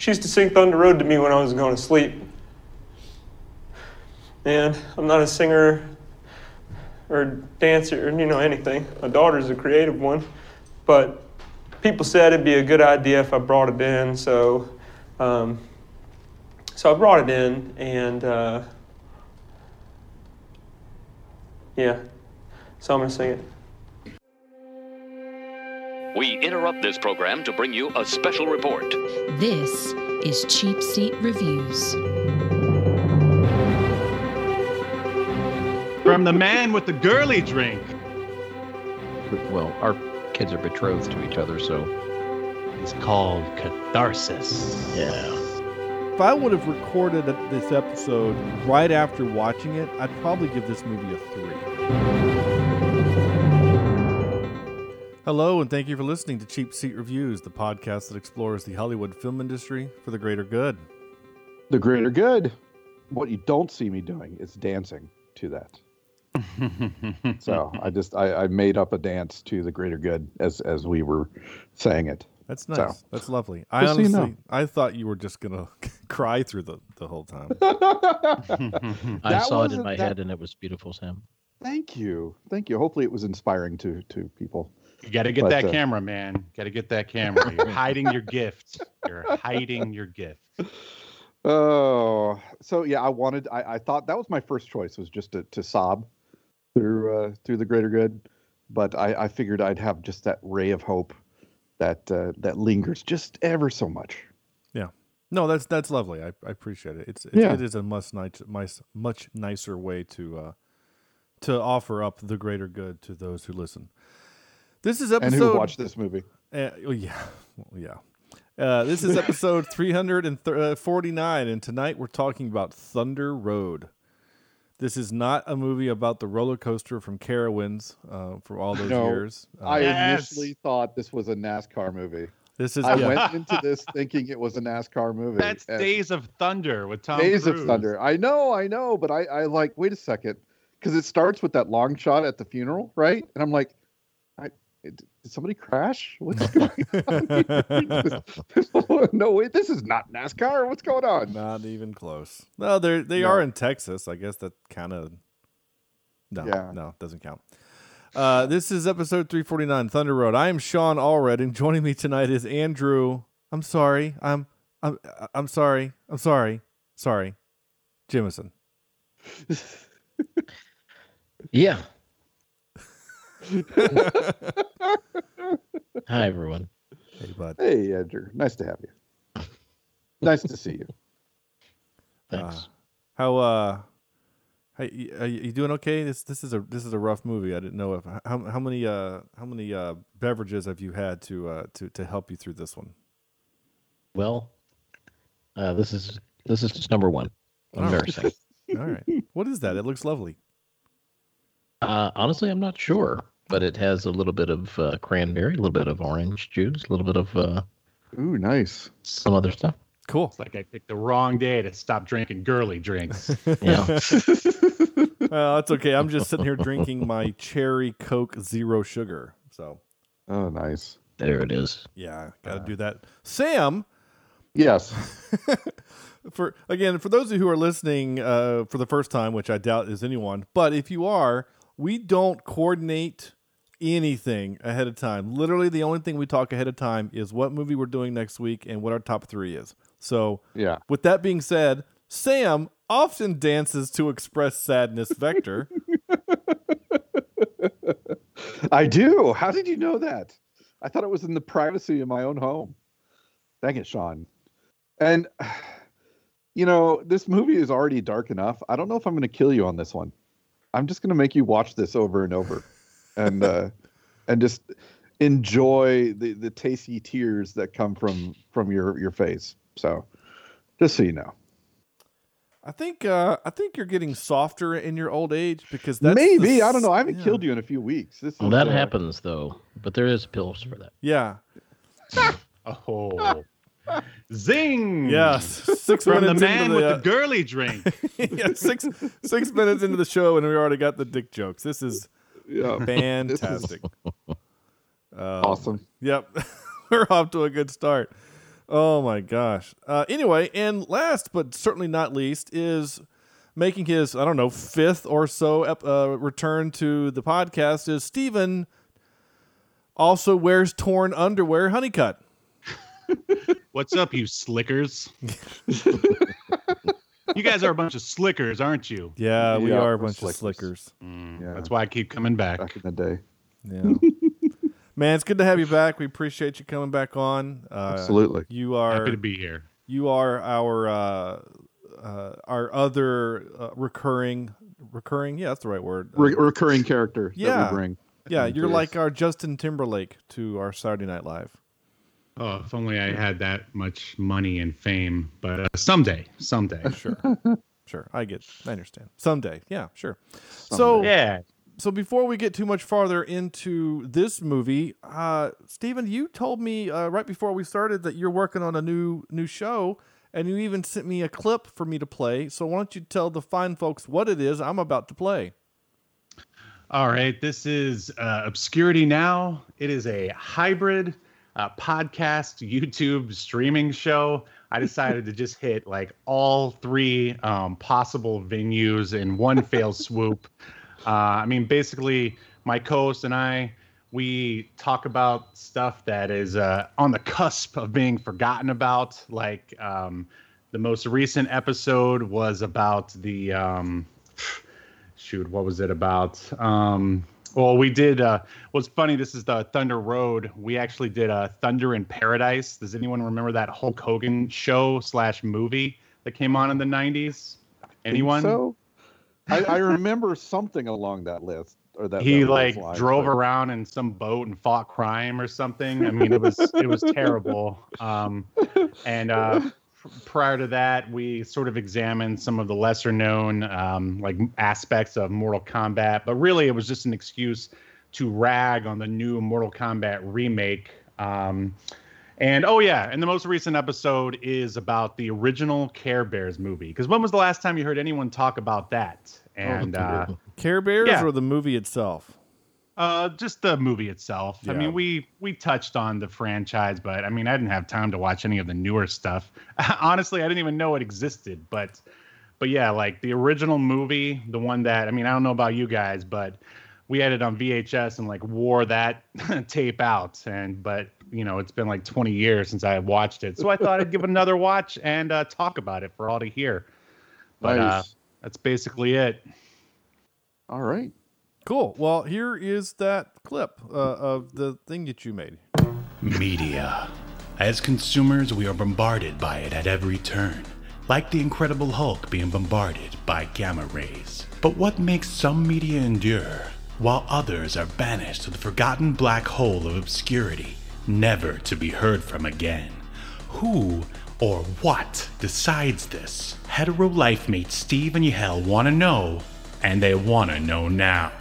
she used to sing Thunder Road to me when I was going to sleep. And I'm not a singer or dancer or you know anything. My daughter's a creative one, but people said it'd be a good idea if I brought it in, so um, so I brought it in, and uh, yeah, so I'm gonna sing it. We interrupt this program to bring you a special report. This is Cheap Seat Reviews. From the man with the girly drink. Well, our kids are betrothed to each other, so It's called catharsis. yeah. If I would have recorded this episode right after watching it, I'd probably give this movie a three. Hello, and thank you for listening to Cheap Seat Reviews, the podcast that explores the Hollywood film industry for the greater good. the greater good. What you don't see me doing is dancing to that. So I just I, I made up a dance to the greater good as as we were saying it. That's So, nice. That's lovely. I just so you honestly, know. I thought you were just gonna cry through the, the whole time. I saw it in my that- head and it was beautiful, Sam. Thank you, thank you. Hopefully it was inspiring to to people. You got to get But, that uh, camera, man. Got to get that camera. You're hiding your gift. You're hiding your gift. Oh, so yeah, I wanted. I, I thought that was my first choice was just to, to sob through uh, through the greater good, but I, I figured I'd have just that ray of hope that uh, that lingers just ever so much. Yeah. No, that's that's lovely. I, I appreciate it. It's it, Yeah. it is a much nice, much much nicer way to uh, to offer up the greater good to those who listen. This is episode. and who watched this movie? Uh, oh, yeah, well, yeah. Uh, this is episode 349, and tonight we're talking about Thunder Road. This is not a movie about the roller coaster from Carowinds uh, for all those No, years. Uh, I Yes. initially thought this was a NASCAR movie. this is I yeah, went into this thinking it was a NASCAR movie. That's Days of Thunder with Tom Days Cruise. of Thunder. I know, I know, but I, I like. Wait a second, because it starts with that long shot at the funeral, right? And I'm like, I, did did somebody crash? What's going on? no, wait, this is not NASCAR. What's going on? not even close. No, they they No. are in Texas. I guess that kind of no, Yeah. no, doesn't count. Uh, this is episode 349, Thunder Road. I am Sean Allred, and joining me tonight is Andrew. I'm sorry. I'm I'm I'm sorry. I'm sorry. Sorry. Jimison. Yeah. Hi, everyone. Hey, bud. Hey, Andrew, nice to have you. Nice to see you. Thanks. Uh, how uh hey, are you you doing okay? This this is a this is a rough movie. I didn't know if how how many uh how many uh beverages have you had to uh to to help you through this one? well, uh, this is this is just number one. Oh. Embarrassing. All right. What is that? It looks lovely. Uh, honestly, I'm not sure, but it has a little bit of uh, cranberry, a little bit of orange juice, a little bit of uh, Ooh, nice. some other stuff. Cool. It's like I picked the wrong day to stop drinking girly drinks. Yeah. Well, that's okay. I'm just sitting here drinking my cherry Coke zero sugar. So Oh, nice. there it is. yeah, got to do that. Sam, Yes. for again, for those of you who are listening uh, for the first time, which I doubt is anyone, but if you are, we don't coordinate anything ahead of time. Literally, the only thing we talk ahead of time is what movie we're doing next week and what our top three is. So, Yeah. with that being said, Sam often dances to express sadness vector. I do. How did you know that? I thought it was in the privacy of my own home. Dang it, Sean. And you know, this movie is already dark enough. I don't know if I'm going to kill you on this one. I'm just going to make you watch this over and over, and uh, and just enjoy the the tasty tears that come from from your your face. So, just so you know, I think uh, I think you're getting softer in your old age because that's the maybe I don't know. I haven't yeah. killed you in a few weeks. This Well, is, that uh, happens though, but there is pills for that. Yeah. Oh. Zing! Yes. Six From the man into with the, the girly drink. yeah, six six minutes into the show and we already got the dick jokes. This is Yeah, fantastic. Uh, awesome. Yep. We're off to a good start. Oh my gosh. Uh, anyway, and last but certainly not least is making his I don't know fifth or so ep- uh, return to the podcast is Stephen. Also wears torn underwear, Honeycut. What's up, you slickers? you guys are a bunch of slickers, aren't you? Yeah, we Yeah, are a we're bunch slickers. of slickers. Mm, Yeah. That's why I keep coming back. Back in the day. Yeah. Man, it's good to have you back. We appreciate you coming back on. Uh, Absolutely. You are Happy to be here. you are our uh, uh, our other uh, recurring recurring. Yeah, that's the right word. Uh, Re- recurring character Yeah. that we bring. yeah, you're like our Justin Timberlake to our Saturday Night Live. Oh, if only I had that much money and fame. But uh, someday, someday. Sure, sure. I get. I understand. Someday. Yeah, sure. So yeah. so before we get too much farther into this movie, uh, Stephen, you told me uh, right before we started that you're working on a new new show, and you even sent me a clip for me to play. So why don't you tell the fine folks what it is I'm about to play? All right. This is uh, Obscurity Now. It is a hybrid uh, podcast, YouTube streaming show. I decided to just hit like all three um, possible venues in one fail swoop. Uh, I mean, basically, my co host and I, we talk about stuff that is uh, on the cusp of being forgotten about. Like um, the most recent episode was about the. Um, shoot, what was it about? Um, well, we did. Uh, what's funny? This is the Thunder Road. We actually did uh, Thunder in Paradise. Does anyone remember that Hulk Hogan show slash movie that came on in the '90s? Anyone? So I, I remember something along that list or that he that- like lines, drove but- around in some boat and fought crime or something. I mean, it was it was terrible. Um, and uh, prior to that, we sort of examined some of the lesser known um, like aspects of Mortal Kombat, but really it was just an excuse to rag on the new Mortal Kombat remake. Um, and oh yeah, and the most recent episode is about the original Care Bears movie. Because when was the last time you heard anyone talk about that? And uh, Care Bears Yeah. or the movie itself? Uh, just the movie itself. I mean, we we touched on the franchise, but I mean, I didn't have time to watch any of the newer stuff. Honestly, I didn't even know it existed. But but yeah, like the original movie, the one that I mean, I don't know about you guys, but we had it on VHS and like wore that tape out. And but you know, it's been like 20 years since I watched it, so I thought I'd give another watch and uh, talk about it for all to hear. But uh, Nice. that's basically it. All right. Cool. Well, here is that clip uh, of the thing that you made. Media. As consumers, we are bombarded by it at every turn, like the Incredible Hulk being bombarded by gamma rays. But what makes some media endure, while others are banished to the forgotten black hole of obscurity, never to be heard from again? Who or what decides this? Hetero life mate Steve and Yahel want to know, and they want to know now.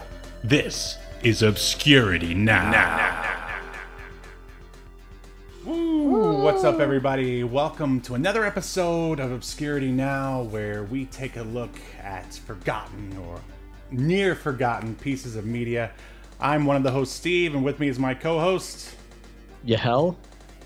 This is Obscurity Now. Woo! What's up, everybody? Welcome to another episode of Obscurity Now, where we take a look at forgotten or near forgotten pieces of media. I'm one of the hosts, Steve, and with me is my co host, Yahel?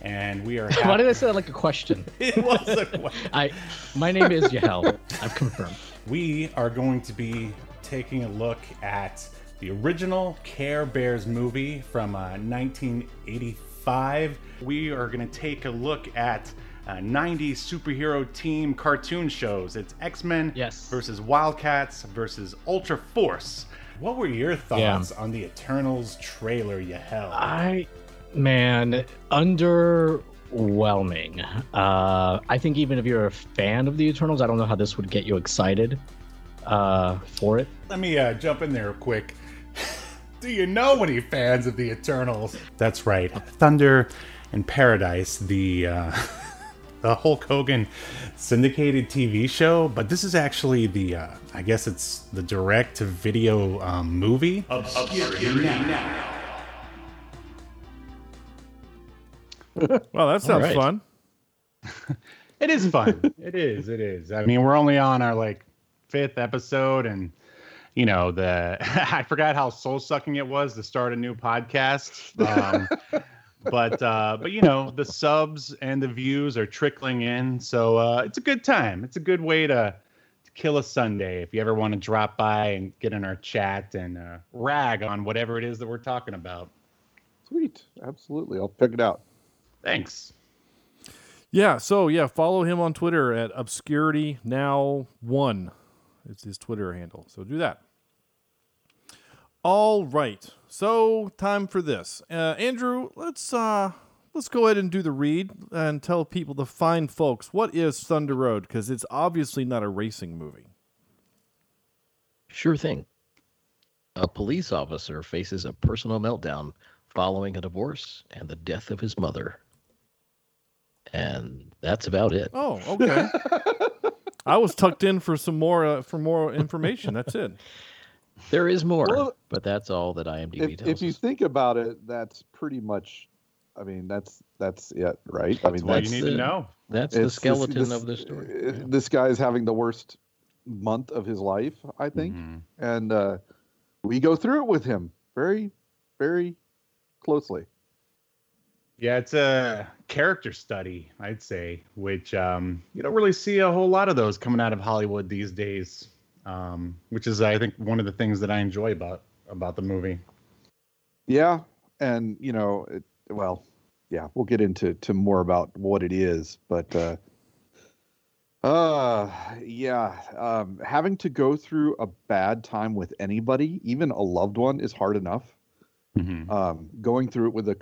and we are. Why did I say that like a question? it was a question. I, my name is Yahel. I've confirmed. we are going to be taking a look at the original Care Bears movie from uh, 1985. We are going to take a look at uh, 90s superhero team cartoon shows. It's X Men Yes. versus Wildcats versus Ultra Force. What were your thoughts on the Eternals trailer, Yahel? I, man, underwhelming. Uh, I think even if you're a fan of the Eternals, I don't know how this would get you excited uh, for it. Let me uh, jump in there quick. Do you know any fans of the Eternals? That's right, Thunder in Paradise, the uh, the Hulk Hogan syndicated TV show. But this is actually the, uh, I guess it's the direct to video um, movie. Well, that sounds right. fun. It is fun. it is. It is. I mean, we're only on our like fifth episode, and you know the I forgot how soul sucking it was to start a new podcast. Um, but uh, but you know the subs and the views are trickling in, so uh, it's a good time. It's a good way to, to kill a Sunday if you ever want to drop by and get in our chat and uh, rag on whatever it is that we're talking about. Sweet, absolutely. I'll check it out. Thanks. Yeah, so yeah, follow him on Twitter at obscurity now one. It's his Twitter handle. So do that. All right. So time for this. Uh, Andrew, let's uh let's go ahead and do the read and tell people the fine folks what is Thunder Road because it's obviously not a racing movie. Sure thing. A police officer faces a personal meltdown following a divorce and the death of his mother. And that's about it. Oh, okay. I was tucked in for some more uh, for more information. That's it. There is more, Well, but that's all that IMDb If, tells if you us. think about it, that's pretty much. I mean, that's that's it, right? I mean, What that's you need to know. That's it's the skeleton this- of the story. uh, This guy is having the worst month of his life, I think, Mhm. and uh, we go through it with him very, very closely. Yeah, it's a character study, I'd say, which um, you don't really see a whole lot of those coming out of Hollywood these days. Um, which is, I think, one of the things that I enjoy about about the movie. Yeah, and you know, it, well, yeah, we'll get into to more about what it is, but uh, uh, yeah, um, having to go through a bad time with anybody, even a loved one, is hard enough. Mhm. Um, going through it with a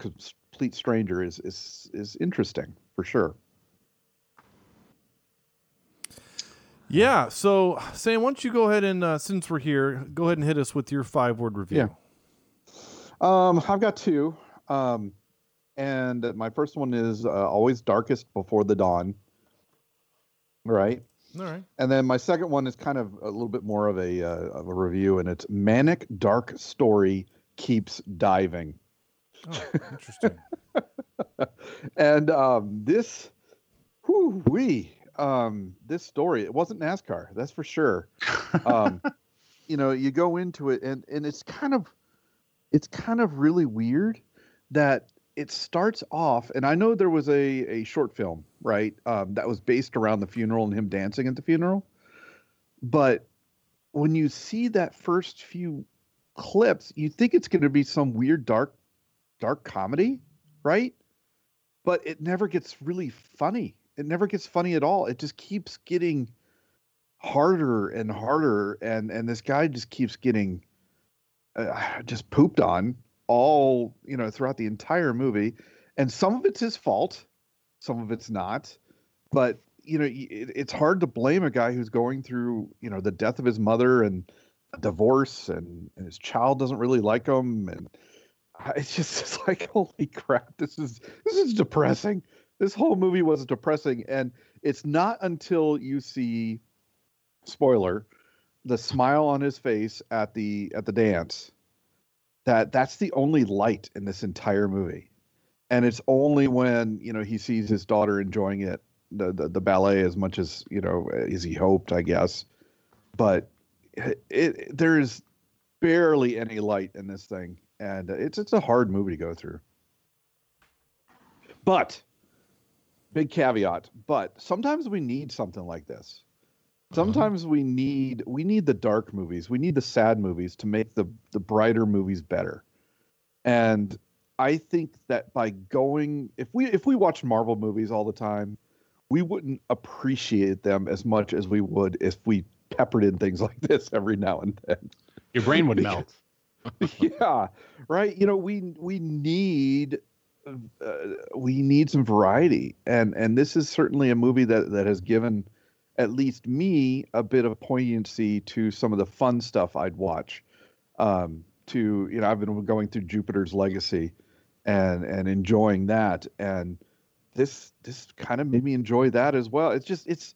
complete stranger is is is interesting for sure. Yeah. So, Sam, why don't you go ahead and uh, since we're here, go ahead and hit us with your five word review. Yeah. Um, I've got two. Um, and my first one is uh, always darkest before the dawn. Right. All right. And then my second one is kind of a little bit more of a uh, of a review, and it's manic dark story keeps diving. Oh, interesting. and um, this, whoo wee, um, this story it wasn't NASCAR, that's for sure. Um, you know, you go into it, and and it's kind of, it's kind of really weird that it starts off, and I know there was a a short film, right, um, that was based around the funeral and him dancing at the funeral, but when you see that first few clips, you think it's going to be some weird dark dark comedy, right? But it never gets really funny. It never gets funny at all. It just keeps getting harder and harder, and and this guy just keeps getting uh, just pooped on all you know throughout the entire movie, and some of it's his fault, some of it's not, but you know it, it's hard to blame a guy who's going through you know the death of his mother and a divorce and, and his child doesn't really like him and it's just it's like holy crap this is this is depressing. This whole movie was depressing and it's not until you see spoiler the smile on his face at the at the dance that that's the only light in this entire movie. And it's only when you know he sees his daughter enjoying it the the, the ballet as much as you know as he hoped i guess. But it, it there is barely any light in this thing and it's it's a hard movie to go through. But big caveat but sometimes we need something like this. Uh-huh. Sometimes we need we need the dark movies we need the sad movies to make the the brighter movies better. And i think that by going if we if we watch marvel movies all the time we wouldn't appreciate them as much as we would if we peppered in things like this every now and then. Your brain would melt. yeah right? You know we we need uh, we need some variety. And and this is certainly a movie that that has given at least me a bit of poignancy to some of the fun stuff i'd watch. Um to you know i've been going through jupiter's legacy and and enjoying that. And this this kind of made me enjoy that as well. It's just it's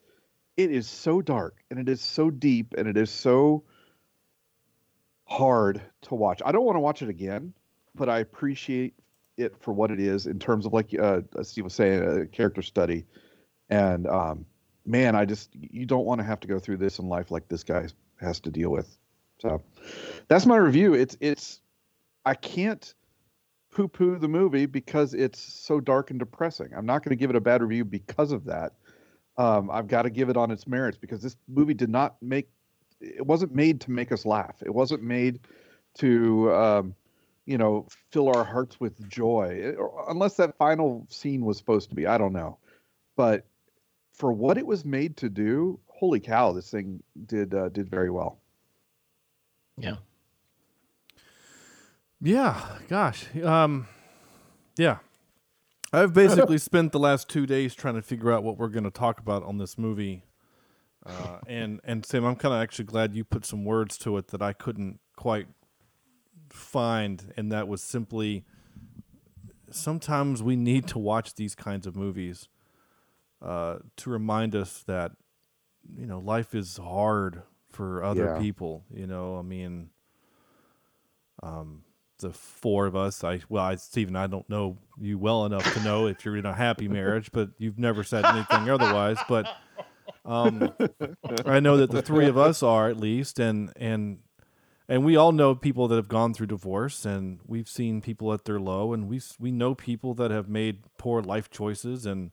it is so dark and it is so deep and it is so hard to watch. I don't want to watch it again, but I appreciate it for what it is in terms of like uh, Steve was saying, a character study. And um, man, I just you don't want to have to go through this in life like this guy has to deal with. So that's my review. It's it's I can't poo poo the movie because it's so dark and depressing. I'm not going to give it a bad review because of that. Um, I've got to give it on its merits because this movie did not make it wasn't made to make us laugh. It wasn't made to um, you know fill our hearts with joy, It- or- unless that final scene was supposed to be. I don't know, but for what it was made to do, holy cow, this thing did uh, did very well. Yeah. Yeah, gosh. Um, yeah. I've basically spent the last two days trying to figure out what we're going to talk about on this movie. Uh, and and Sam, I'm kind of actually glad you put some words to it that I couldn't quite find, and that was simply sometimes we need to watch these kinds of movies uh, to remind us that you know life is hard for other Yeah. people. You know, I mean, um, the four of us. I well, I, Stephen, I don't know you well enough to know if you're in a happy marriage, but you've never said anything otherwise. But um, I know that the three of us are at least, and and and we all know people that have gone through divorce, and we've seen people at their low, and we we know people that have made poor life choices, and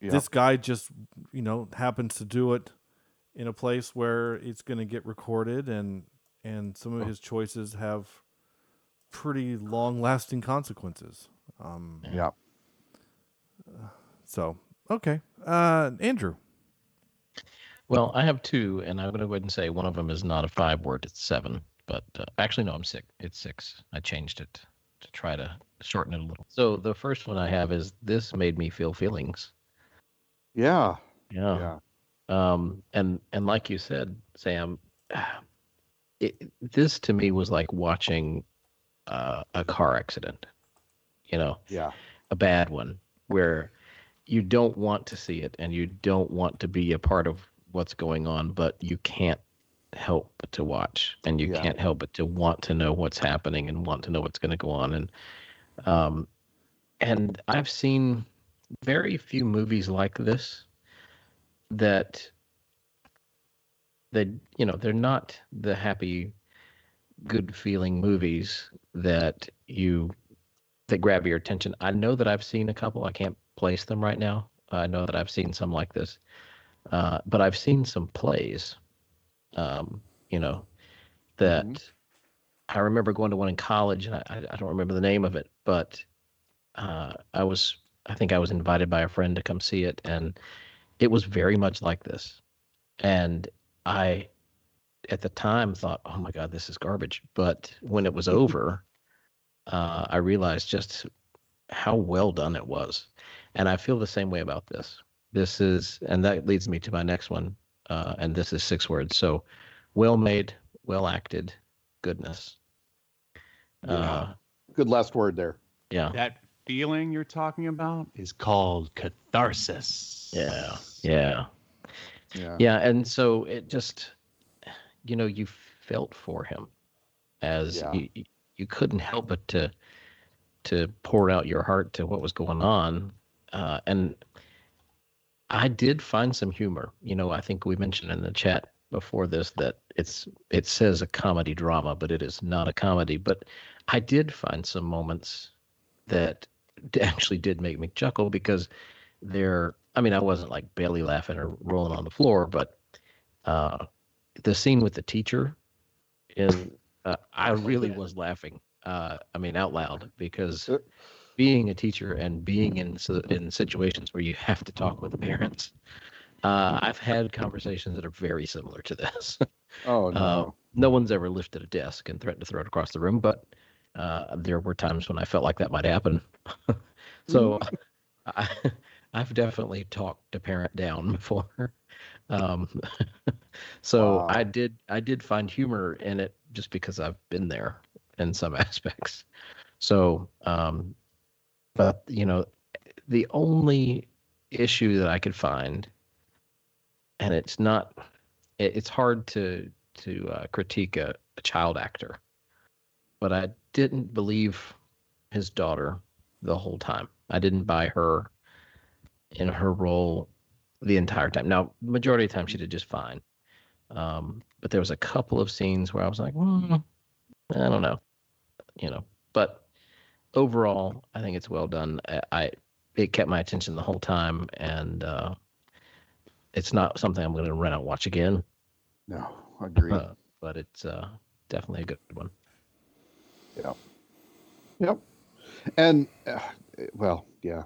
Yeah. this guy just you know happens to do it in a place where it's going to get recorded, and and some of his choices have pretty long lasting consequences. Um, Yeah. so okay, uh, Andrew. Well, I have two, and I'm going to go ahead and say one of them is not a five word, it's seven. But uh, actually, no, I'm sick. It's six. I changed it to try to shorten it a little. So the first one I have is This Made Me Feel Feelings. Yeah. Yeah. Yeah. Um, and, and like you said, Sam, it, this to me was like watching uh, a car accident, you know, Yeah. a bad one where you don't want to see it and you don't want to be a part of what's going on, but you can't help but to watch and you Yeah. can't help but to want to know what's happening and want to know what's going to go on. And, um, and I've seen very few movies like this that that you know they're not the happy good feeling movies that you that grab your attention. I know that I've seen a couple. I can't place them right now. I know that I've seen some like this, uh, but I've seen some plays. Um, you know, that Mhm. I remember going to one in college, and I, I I don't remember the name of it, but uh, I was I think I was invited by a friend to come see it, and it was very much like this. And I, at the time, thought, "Oh my God, this is garbage." But when it was over, uh, I realized just how well done it was, and I feel the same way about this. This is, and that leads me to my next one, uh, and this is six words. So, well made, well acted, goodness. Uh, Good last word there. yeah, That feeling you're talking about is called catharsis. yeah, yeah. Yeah. Yeah, and so it just, you know, you felt for him, as Yeah. you, you- you couldn't help but to to pour out your heart to what was going on, uh, and I did find some humor. You know, I think we mentioned in the chat before this that it's it says a comedy drama, but it is not a comedy. But I did find some moments that actually did make me chuckle because they're I mean, I wasn't like belly laughing or rolling on the floor, but uh, the scene with the teacher in uh, I really was laughing. Uh, I mean, out loud because. Being a teacher and being in in situations where you have to talk with parents, uh, I've had conversations that are very similar to this. Oh no. Uh, no one's ever lifted a desk and threatened to throw it across the room, but uh, there were times when I felt like that might happen. so I, I've definitely talked a parent down before. Um, so Wow. I did I did find humor in it just because I've been there in some aspects. So, um, but you know, the only issue that I could find, and it's not it, it's hard to to uh, critique a, a child actor, but I didn't believe his daughter the whole time. I didn't buy her in her role the entire time. Now, majority of the time she did just fine, um, but there was a couple of scenes where I was like, hmm, I don't know, you know. But overall, I think it's well done. I, I it kept my attention the whole time, and uh, it's not something I'm going to run out and watch again. No, agreed. Uh, but it's uh, definitely a good one. Yeah. Yep. And uh, well, yeah.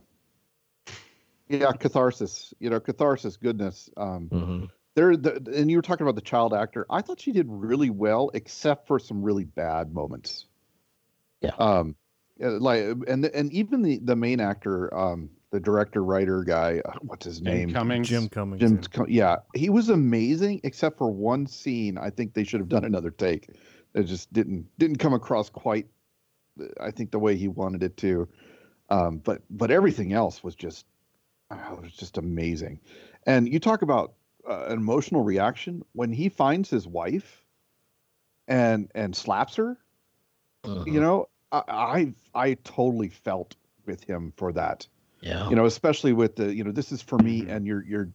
Yeah, catharsis. You know, catharsis, goodness. Um hmm there the, and you were talking about the child actor. I thought she did really well except for some really bad moments. Yeah. Um like and and even the the main actor um the director writer guy uh, what's his Jim name Cummings. Jim Cummings. Jim, yeah. Yeah, he was amazing, except for one scene. I think they should have done another take. It just didn't didn't come across quite. I think the way he wanted it to, um, but but everything else was just, oh, it was just amazing. And you talk about uh, an emotional reaction when he finds his wife, and and slaps her. Uh-huh. You know, I, I I totally felt with him for that Yeah. you know especially with the you know this is for me Mhm. and your your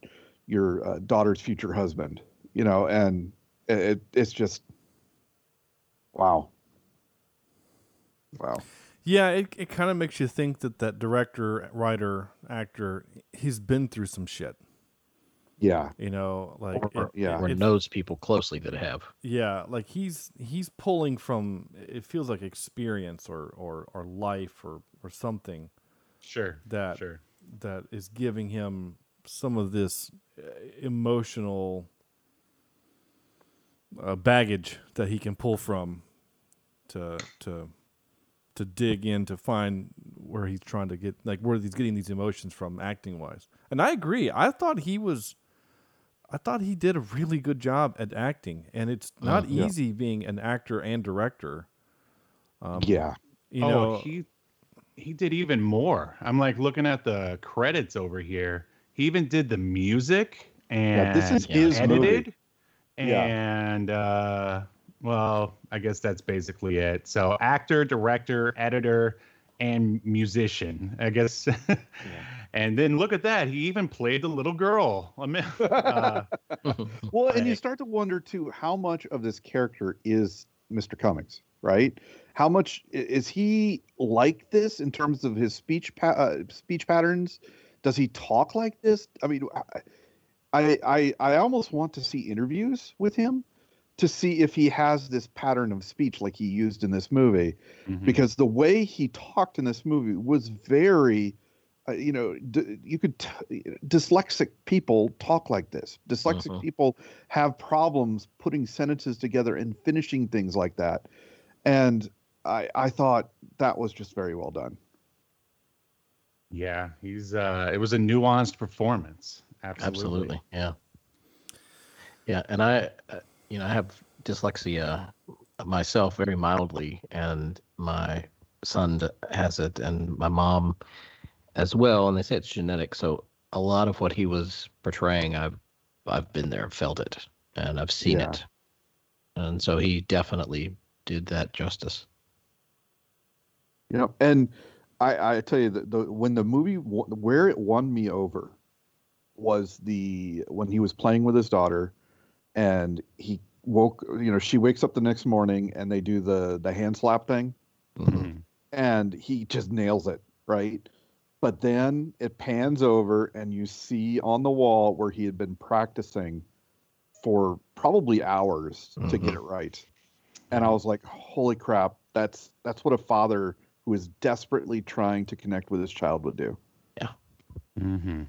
your uh, daughter's future husband you know and it, it's just wow wow Yeah, it, it kind of makes you think that that director, writer, actor, he's been through some shit. Yeah You know, like or, it- yeah. or it- knows people closely that have. yeah, like he's he's pulling from. It feels like experience or or or life or or something Sure. that Sure. that is giving him some of this uh, emotional uh, baggage that he can pull from to to to dig in to find where he's trying to get like where he's getting these emotions from acting wise. And I agree. I thought he was I thought he did a really good job at acting and it's not yeah. easy being an actor and director. Um, yeah You oh, know, he he did even more. I'm like looking at the credits over here. He even did the music and yeah this is yeah. his movie edited. Yeah. And uh well, I guess that's basically it. So actor, director, editor, and musician. I guess. and then look at that. He even played the little girl. I mean, uh, well and you start to wonder too how much of this character is mr cummings right how much is he like this in terms of his speech pa- uh, speech patterns does he talk like this i mean I, I i i almost want to see interviews with him to see if he has this pattern of speech like he used in this movie mhm. because the way he talked in this movie was very uh, you know d- you could t- dyslexic people talk like this dyslexic Mhm. people have problems putting sentences together and finishing things like that and i i thought that was just very well done yeah, he's. uh It was a nuanced performance. Absolutely. Absolutely. Yeah. Yeah, and I, uh, you know, I have dyslexia myself very mildly, and my son has it, and my mom as well. And they say it's genetic. So a lot of what he was portraying, I've I've been there, felt it, and I've seen Yeah. it, and so he definitely did that justice. you know and i i tell you that the when the movie where it won me over was the when he was playing with his daughter and he woke you know she wakes up the next morning and they do the the hand slap thing Mhm. Mhm. and he just nails it right but then it pans over and you see on the wall where he had been practicing for probably hours to get Mhm. it right and i was like holy crap that's that's what a father who is desperately trying to connect with his child would do Yeah. Mm-hmm.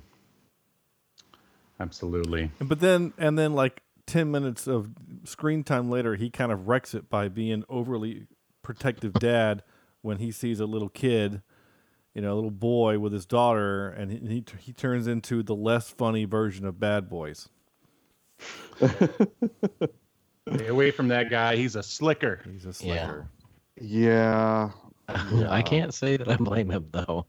Absolutely. But then, and then, like ten minutes of screen time later, he kind of wrecks it by being overly protective dad when he sees a little kid, you know, a little boy with his daughter, and he he, he turns into the less funny version of Bad Boys. Stay away from that guy. He's a slicker. He's a Yeah. slicker. yeah I can't say that I blame him though.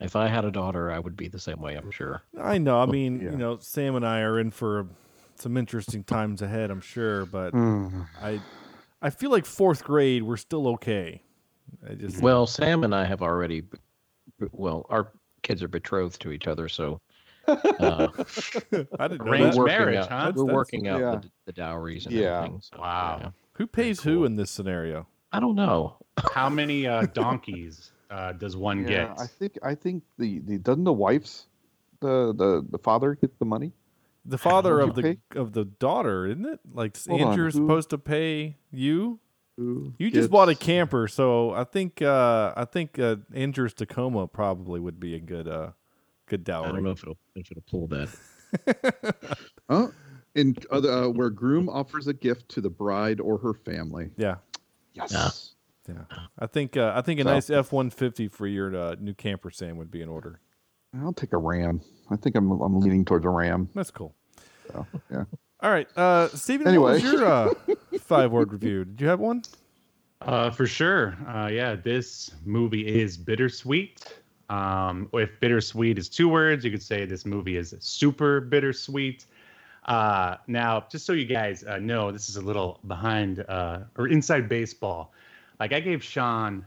If I had a daughter, I would be the same way. I'm sure. I know. I mean, Yeah. you know, Sam and I are in for some interesting times ahead. I'm sure, but Mm. I, I feel like fourth grade, we're still okay. I just Well, Sam and I have already, b- well, our kids are betrothed to each other, so uh, I didn't know Arranged that. we're marriage, working huh? out, we're That's- working out yeah. the, the dowries and Yeah. everything. So, Wow. yeah. Who pays who in this scenario? I don't know. How many uh, donkeys uh, does one Yeah, get? I think I think the, the doesn't the wife's the, the the father get the money? The father of you the of the daughter, isn't it? Like Hold on, Andrew's who- supposed to pay you. Who You just bought a camper, so I think uh, I think uh, Andrew's Tacoma probably would be a good uh, good I don't dowry. know if it'll if it'll pull that. Huh? In other, uh, where groom offers a gift to the bride or her family. Yeah, Yes. yeah. I think uh, I think a So- nice F one fifty for your uh, new camper, Sam, would be in order. I'll take a ram. I think I'm I'm leaning towards a ram. That's cool. So, yeah. All right, uh, Steven, what was your uh, five word review? Did you have one? Uh, for sure. Uh, yeah, this movie is bittersweet. Um, if bittersweet is two words, you could say this movie is super bittersweet. Uh, now, just so you guys uh, know, this is a little behind uh, or inside baseball. Like I gave Sean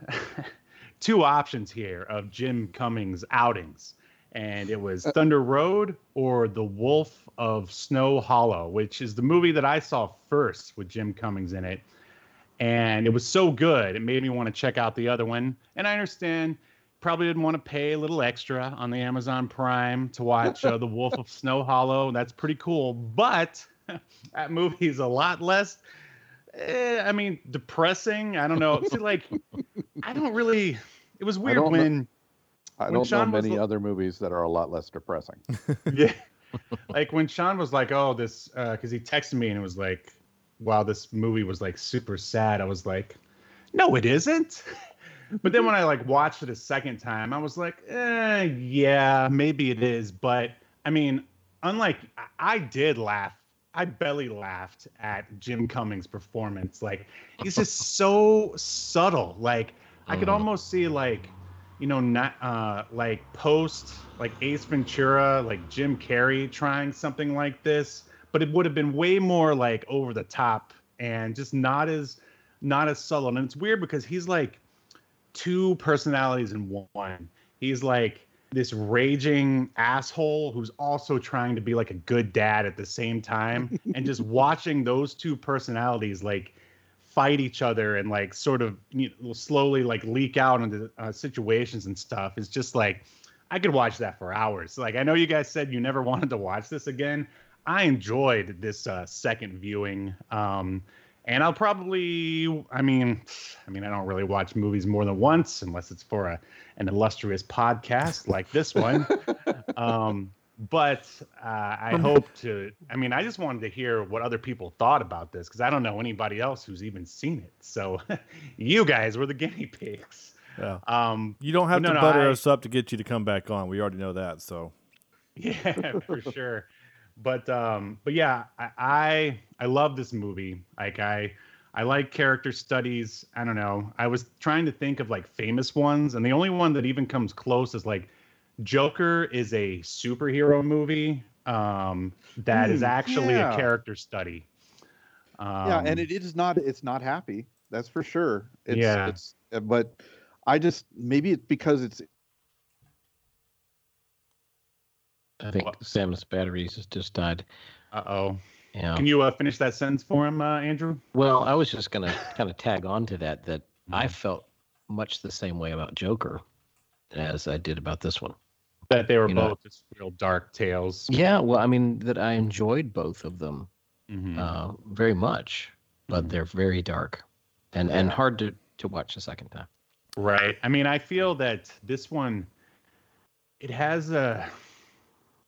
two options here of Jim Cummings outings, and it was Thunder Road or The Wolf of Snow Hollow, which is the movie that I saw first with Jim Cummings in it. And it was so good it made me want to check out the other one. And i understand probably didn't want to pay a little extra on the amazon prime to watch uh, the wolf of snow hollow that's pretty cool. But that movie is a lot less eh, i mean depressing. I don't know. See, like i don't really it was weird don't know- when I don't Sean know many l- other movies that are a lot less depressing. yeah like when sean was like oh this because he texted me and it was like wow this movie was like super sad i was like no it isn't but then when i like watched it a second time i was like eh, yeah maybe it is but i mean unlike I- i did laugh i belly laughed at jim cummings performance like he's just so subtle like i could Mhm. almost see like you know, not uh, like post like Ace Ventura, like Jim Carrey trying something like this, but it would have been way more like over the top and just not as not as subtle. And it's weird because he's like two personalities in one. He's like this raging asshole who's also trying to be like a good dad at the same time, and just watching those two personalities like fight each other and like sort of you know, slowly like leak out into uh, situations and stuff is just like I could watch that for hours. Like I know you guys said you never wanted to watch this again. I enjoyed this uh, second viewing, um, and I'll probably. I mean, I mean, I don't really watch movies more than once unless it's for a an illustrious podcast like this one. um, but uh, I hope to. I mean, I just wanted to hear what other people thought about this because I don't know anybody else who's even seen it. So, you guys were the guinea pigs. Yeah. Um, You don't have No, to no, butter I- us up to get you to come back on. We already know that. So yeah, for sure. But um, but yeah, I, I I love this movie. Like I I like character studies. I don't know. I was trying to think of like famous ones, and the only one that even comes close is like Joker is a superhero movie um, that is Hmm, actually yeah. a character study. Um, yeah, and it is not. It's not happy. That's for sure. It's, Yeah. It's, uh, but I just maybe it's because it's I think What? Sam's batteries has just died. Uh oh. Yeah. Can you uh, finish that sentence for him, uh, Andrew? Well, I was just gonna kind of tag on to that. That Mm-hmm. I felt much the same way about Joker as I did about this one. That they were You know- both just real dark tales. Yeah, well, I mean that I enjoyed both of them Mhm. uh, very much, but Mhm. they're very dark and and hard to to watch a second time. Right. I mean, I feel that this one, it has a,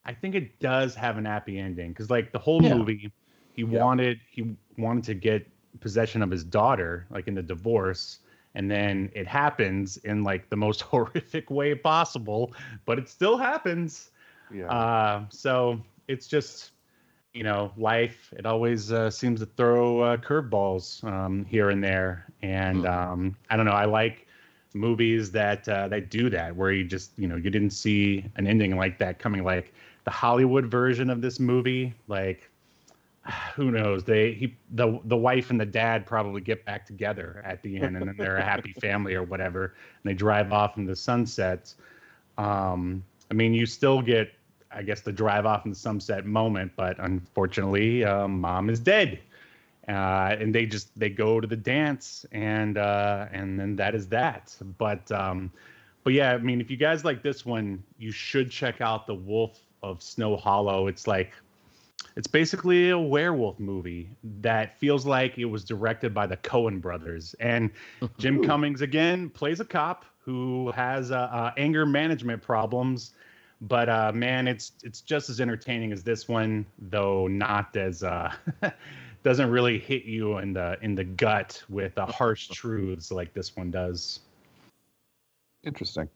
I think it does have an happy ending because, like, the whole Yeah. movie, he wanted he wanted to get possession of his daughter, like in the divorce, and then it happens in like the most horrific way possible, but it still happens. yeah. Uh, so it's just, you know, life. It always uh, seems to throw uh, curveballs um, here and there, and um, I don't know. I like movies that uh, that do that, where you just, you know, you didn't see an ending like that coming. Like the Hollywood version of this movie, like who knows? They he the the wife and the dad probably get back together at the end, and then they're a happy family or whatever, and they drive off in the sunset. Um, I mean, you still get, I guess, the drive off in the sunset moment, but unfortunately, um, mom is dead, uh, and they just they go to the dance, and uh, and then that is that. But um, but yeah, I mean, if you guys like this one, you should check out the Wolf of Snow Hollow. It's like it's basically a werewolf movie that feels like it was directed by the Coen brothers. And Jim Cummings again plays a cop who has uh, uh, anger management problems. But uh, man, it's it's just as entertaining as this one, though not as uh, doesn't really hit you in the in the gut with the harsh truths like this one does. Interesting.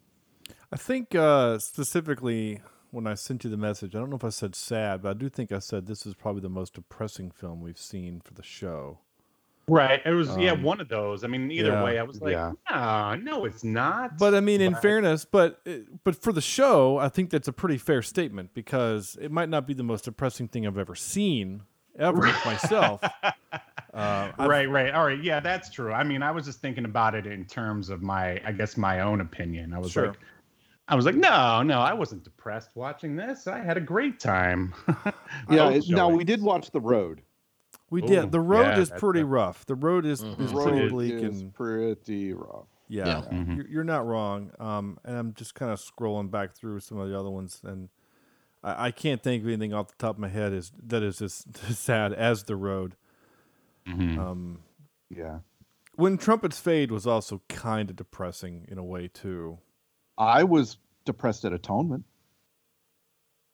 I think uh, specifically when I sent you the message, I don't know if I said sad, but I do think I said this is probably the most depressing film we've seen for the show. Right. It was yeah Um, one of those. I mean, either yeah, way, I was like, yeah. no, no, it's not. But I mean, in But- fairness, but uh, but for the show, I think that's a pretty fair statement because it might not be the most depressing thing I've ever seen ever myself. Uh, right, right. All right. Yeah, that's true. I mean, I was just thinking about it in terms of my, I guess, my own opinion. I was Sure. like, I was like, no, no, I wasn't depressed watching this. I had a great time. Yeah. I'll now it. we did watch The Road. We Ooh, did. The road yeah, is pretty a- rough. The road is, Mhm. is Road pretty Road bleak is and pretty rough. yeah, Yeah. Mhm. You're, you're not wrong. Um, and I'm just kind of scrolling back through some of the other ones, and I, I can't think of anything off the top of my head is that is as sad as the road. Mhm. Um, Yeah. when trumpets fade was also kind of depressing in a way too. I was depressed at Atonement.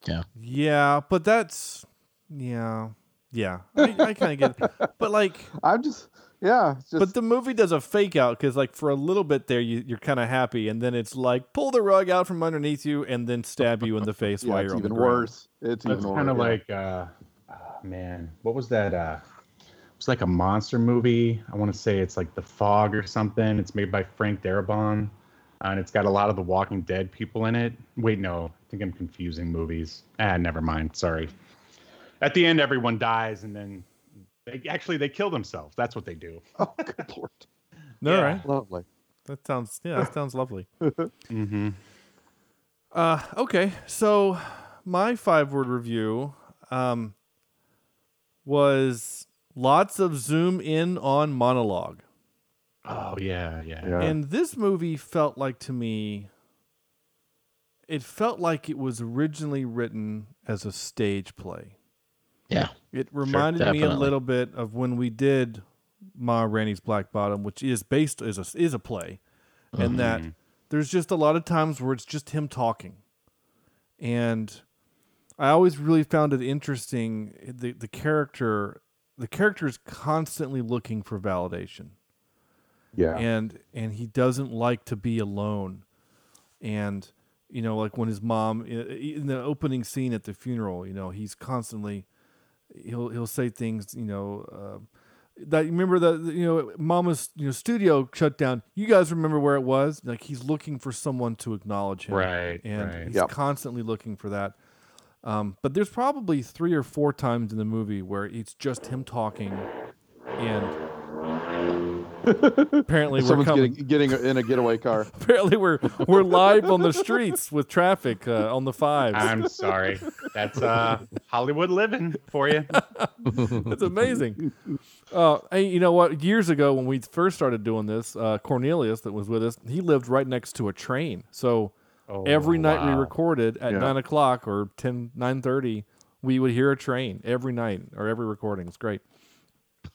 Yeah, Yeah, but that's yeah, yeah. I, I kind of get, it. but like, I'm just yeah. Just, but the movie does a fake out because like for a little bit there you you're kind of happy, and then it's like pull the rug out from underneath you and then stab you in the face yeah, while you're on even the worse. It's That's even kind of worse. like, uh, ah, man, what was that? Uh, it was like a monster movie. I want to say it's like The Fog or something. It's made by Frank Darabont, and it's got a lot of the Walking Dead people in it. Wait, no, I think I'm confusing movies. Ah, never mind. Sorry. At the end, everyone dies, and then they actually they kill themselves. That's what they do. oh, good lord, No, Yeah. right? lovely. That sounds yeah, that sounds lovely. Mm-hmm. Uh, okay, so my five word review um, was lots of zoom in on monologue. Oh yeah, yeah. Yeah. And this movie felt like to me, it felt like it was originally written as a stage play. Yeah. It reminded me a little bit of when we did Ma Rainey's Black Bottom, which is based is a is a play, and mm-hmm. that there's just a lot of times where it's just him talking, and I always really found it interesting eh, the the character the character is constantly looking for validation Yeah. and and he doesn't like to be alone and you know like when his mom in the opening scene at the funeral you know he's constantly he'll he'll say things you know uh, that remember that you know mama's you know studio shut down you guys remember where it was like he's looking for someone to acknowledge him Right, and right. he's Yep. constantly looking for that um, but there's probably three or four times in the movie where it's just him talking and apparently we're Someone's coming getting getting in a getaway car. apparently we're we're live on the streets with traffic uh, on the fives I'm sorry. That's uh, Hollywood living for you. That's amazing. Uh, hey, you know what? Years ago, when we first started doing this, uh, Cornelius, that was with us, he lived right next to a train. So Oh, every night we recorded at Yeah. nine o'clock or 10, 9.30, we would hear a train every night or every recording. It's great.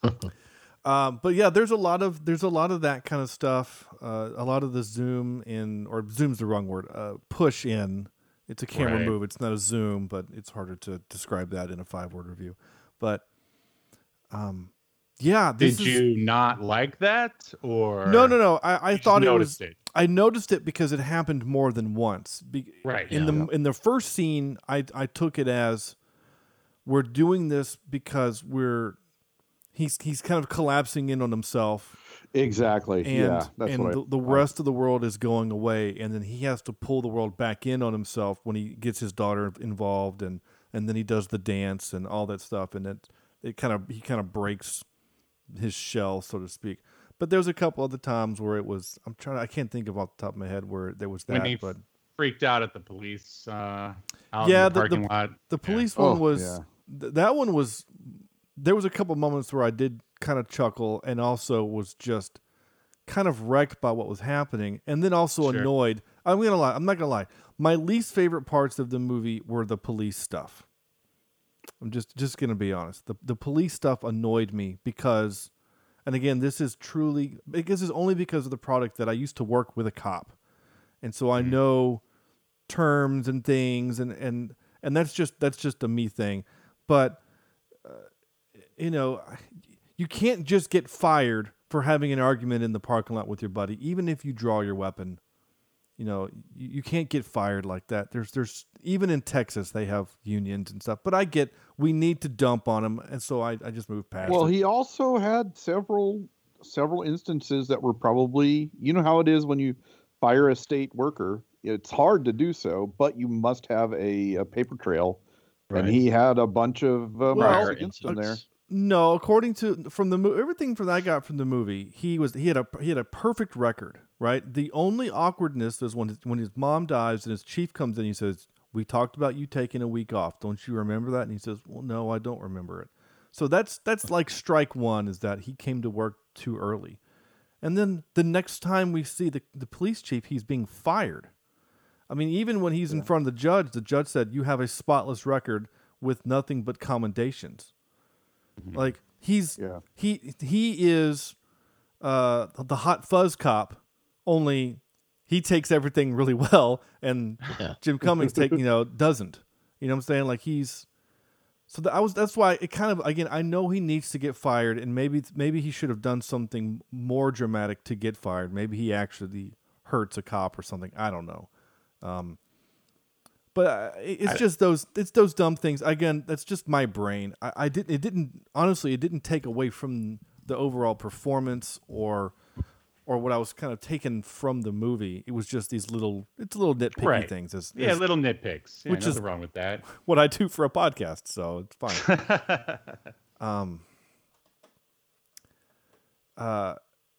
um, but yeah, there's a lot of there's a lot of that kind of stuff. Uh, a lot of the zoom in, or zoom's the wrong word. Uh, push in. It's a camera Right. move. It's not a zoom, but it's harder to describe that in a five word review. But um, yeah, this Did is, you not like that, or No, no, no. I, I thought it was. noticed it? I noticed it because it happened more than once. Be- Right, in yeah. the in the first scene, I I took it as we're doing this because we're he's he's kind of collapsing in on himself, Exactly. and yeah. That's and what I, the, the rest of the world is going away, and then he has to pull the world back in on himself when he gets his daughter involved, and and then he does the dance and all that stuff, and it it kind of he kind of breaks his shell, so to speak. But there's a couple other times where it was. I'm trying. I can't think of off the top of my head where there was when that. he but freaked out at the police uh, out Yeah, in the the- the- parking lot. the Yeah. police Oh, one was yeah. th- that one was. There was a couple moments where I did kind of chuckle, and also was just kind of wrecked by what was happening, and then also Sure. annoyed. I'm gonna lie. I'm not gonna lie. My least favorite parts of the movie were the police stuff. I'm just just gonna be honest. The the police stuff annoyed me because, and again, this is truly because it's only because of the product that I used to work with a cop, and so I know terms and things, and and and that's just that's just a me thing. But uh, you know, you can't just get fired for having an argument in the parking lot with your buddy, even if you draw your weapon. You know, you, you can't get fired like that. There's, there's even in Texas they have unions and stuff. But I get we need to dump on him, and so I, I just moved past. Well, it. he also had several several instances that were probably you know how it is when you fire a state worker. It's hard to do so, but you must have a, a paper trail. And he had a bunch of uh, Well, marks Prior against him there. No, according to from the movie, everything from that I got from the movie, he was he had a he had a perfect record, right? The only awkwardness is when his, when his mom dies and his chief comes in. He says, "We talked about you taking a week off. Don't you remember that?" And he says, "Well, no, I don't remember it." So that's that's like strike one is that he came to work too early, and then the next time we see the the police chief, he's being fired. I mean, even when he's in front of the judge, the judge said, "You have a spotless record with nothing but commendations." Like he's Yeah. he he is uh the hot fuzz cop, only he takes everything really well, and Yeah. Jim Cummings take you know doesn't. You know what I'm saying? Like he's so that I was that's why it kind of again I know he needs to get fired, and maybe maybe he should have done something more dramatic to get fired. Maybe he actually hurts a cop or something. I don't know. Um, but uh, it- it's just those it's those dumb things. Again, that's just my brain. I, I didn't it didn't honestly it didn't take away from the overall performance or or what I was kind of taken from the movie. It was just these little it's little nitpicky Right. things. As, Yeah, little nitpicks. Yeah, Which is- wrong with that. what I do for a podcast, so it's fine. um, uh,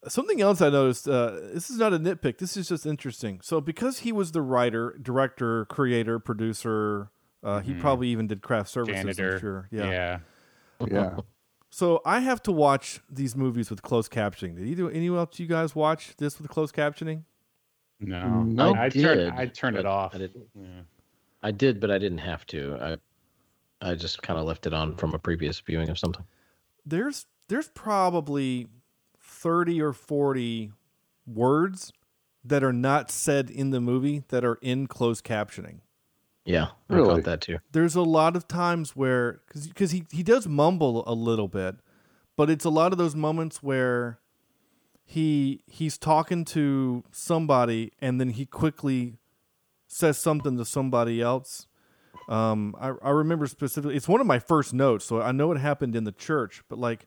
something else I noticed. Uh, this is not a nitpick. This is just interesting. So because he was the writer, director, creator, producer, uh, he probably even did craft services. I'm sure. Yeah. Yeah. yeah. So I have to watch these movies with closed captioning. Did either anyone else you guys watch this with closed captioning? No. No. I I did. turned I turned it off. I didn't. Yeah. I did, but I didn't have to. I I just kind of left it on from a previous viewing of something. There's there's probably thirty or forty words that are not said in the movie that are in closed captioning. Yeah, I Really? caught that too. there's a lot of times where because he, he does mumble a little bit but it's a lot of those moments where he he's talking to somebody and then he quickly says something to somebody else um I, I remember specifically it's one of my first notes so i know it happened in the church but like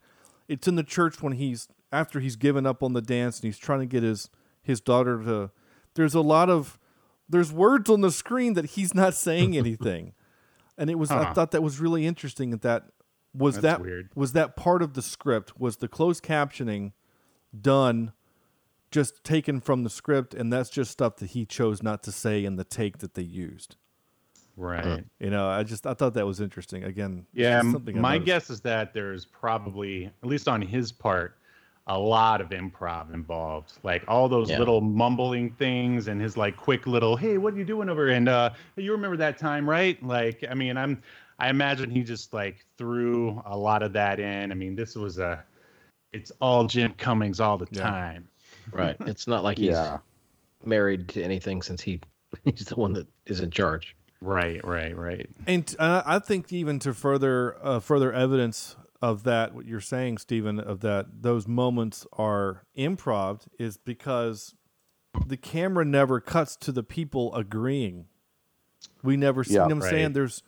it's in the church when he's after he's given up on the dance and he's trying to get his his daughter to there's a lot of there's words on the screen that he's not saying anything. And it was i thought that was really interesting that that was That's that weird. was that part of the script was the closed captioning done just taken from the script and that's just stuff that he chose not to say in the take that they used. Right. you know i just i thought that was interesting. Again Yeah, something my guess is that there's probably, at least on his part, a lot of improv involved. Like all those Yeah. little mumbling things and his like quick little, "Hey, what are you doing over?" And uh, you remember that time, right? Like, I mean, I'm, I imagine he just like threw a lot of that in. I mean, this was a, it's all Jim Cummings all the Yeah. time. Right. It's not like he's Yeah. married to anything since he he's the one that is in charge. Right, right, right. And uh, I think even to further uh, further evidence of that, what you're saying, Stephen, of that those moments are improv, is because the camera never cuts to the people agreeing. We never see. Yeah, you know what I'm saying there's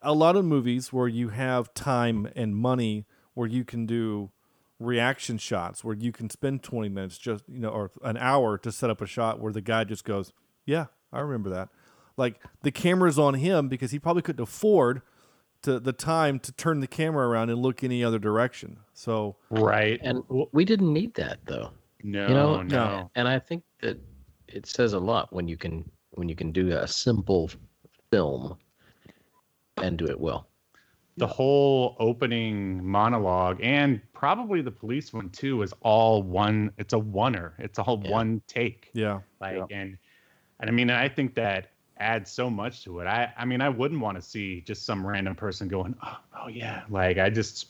a lot of movies where you have time and money where you can do reaction shots where you can spend 20 minutes just you know or an hour to set up a shot where the guy just goes yeah i remember that like the camera's on him because he probably couldn't afford to the time to turn the camera around and look any other direction so Right. And we didn't need that though. no, you know, no. And I think that it says a lot when you can when you can do a simple film and do it well. the whole opening monologue and probably the police one too is all one it's a oneer it's all Yeah. one take yeah like and And I mean, I think that adds so much to it. I, I mean, I wouldn't want to see just some random person going, oh, oh yeah. Like, I just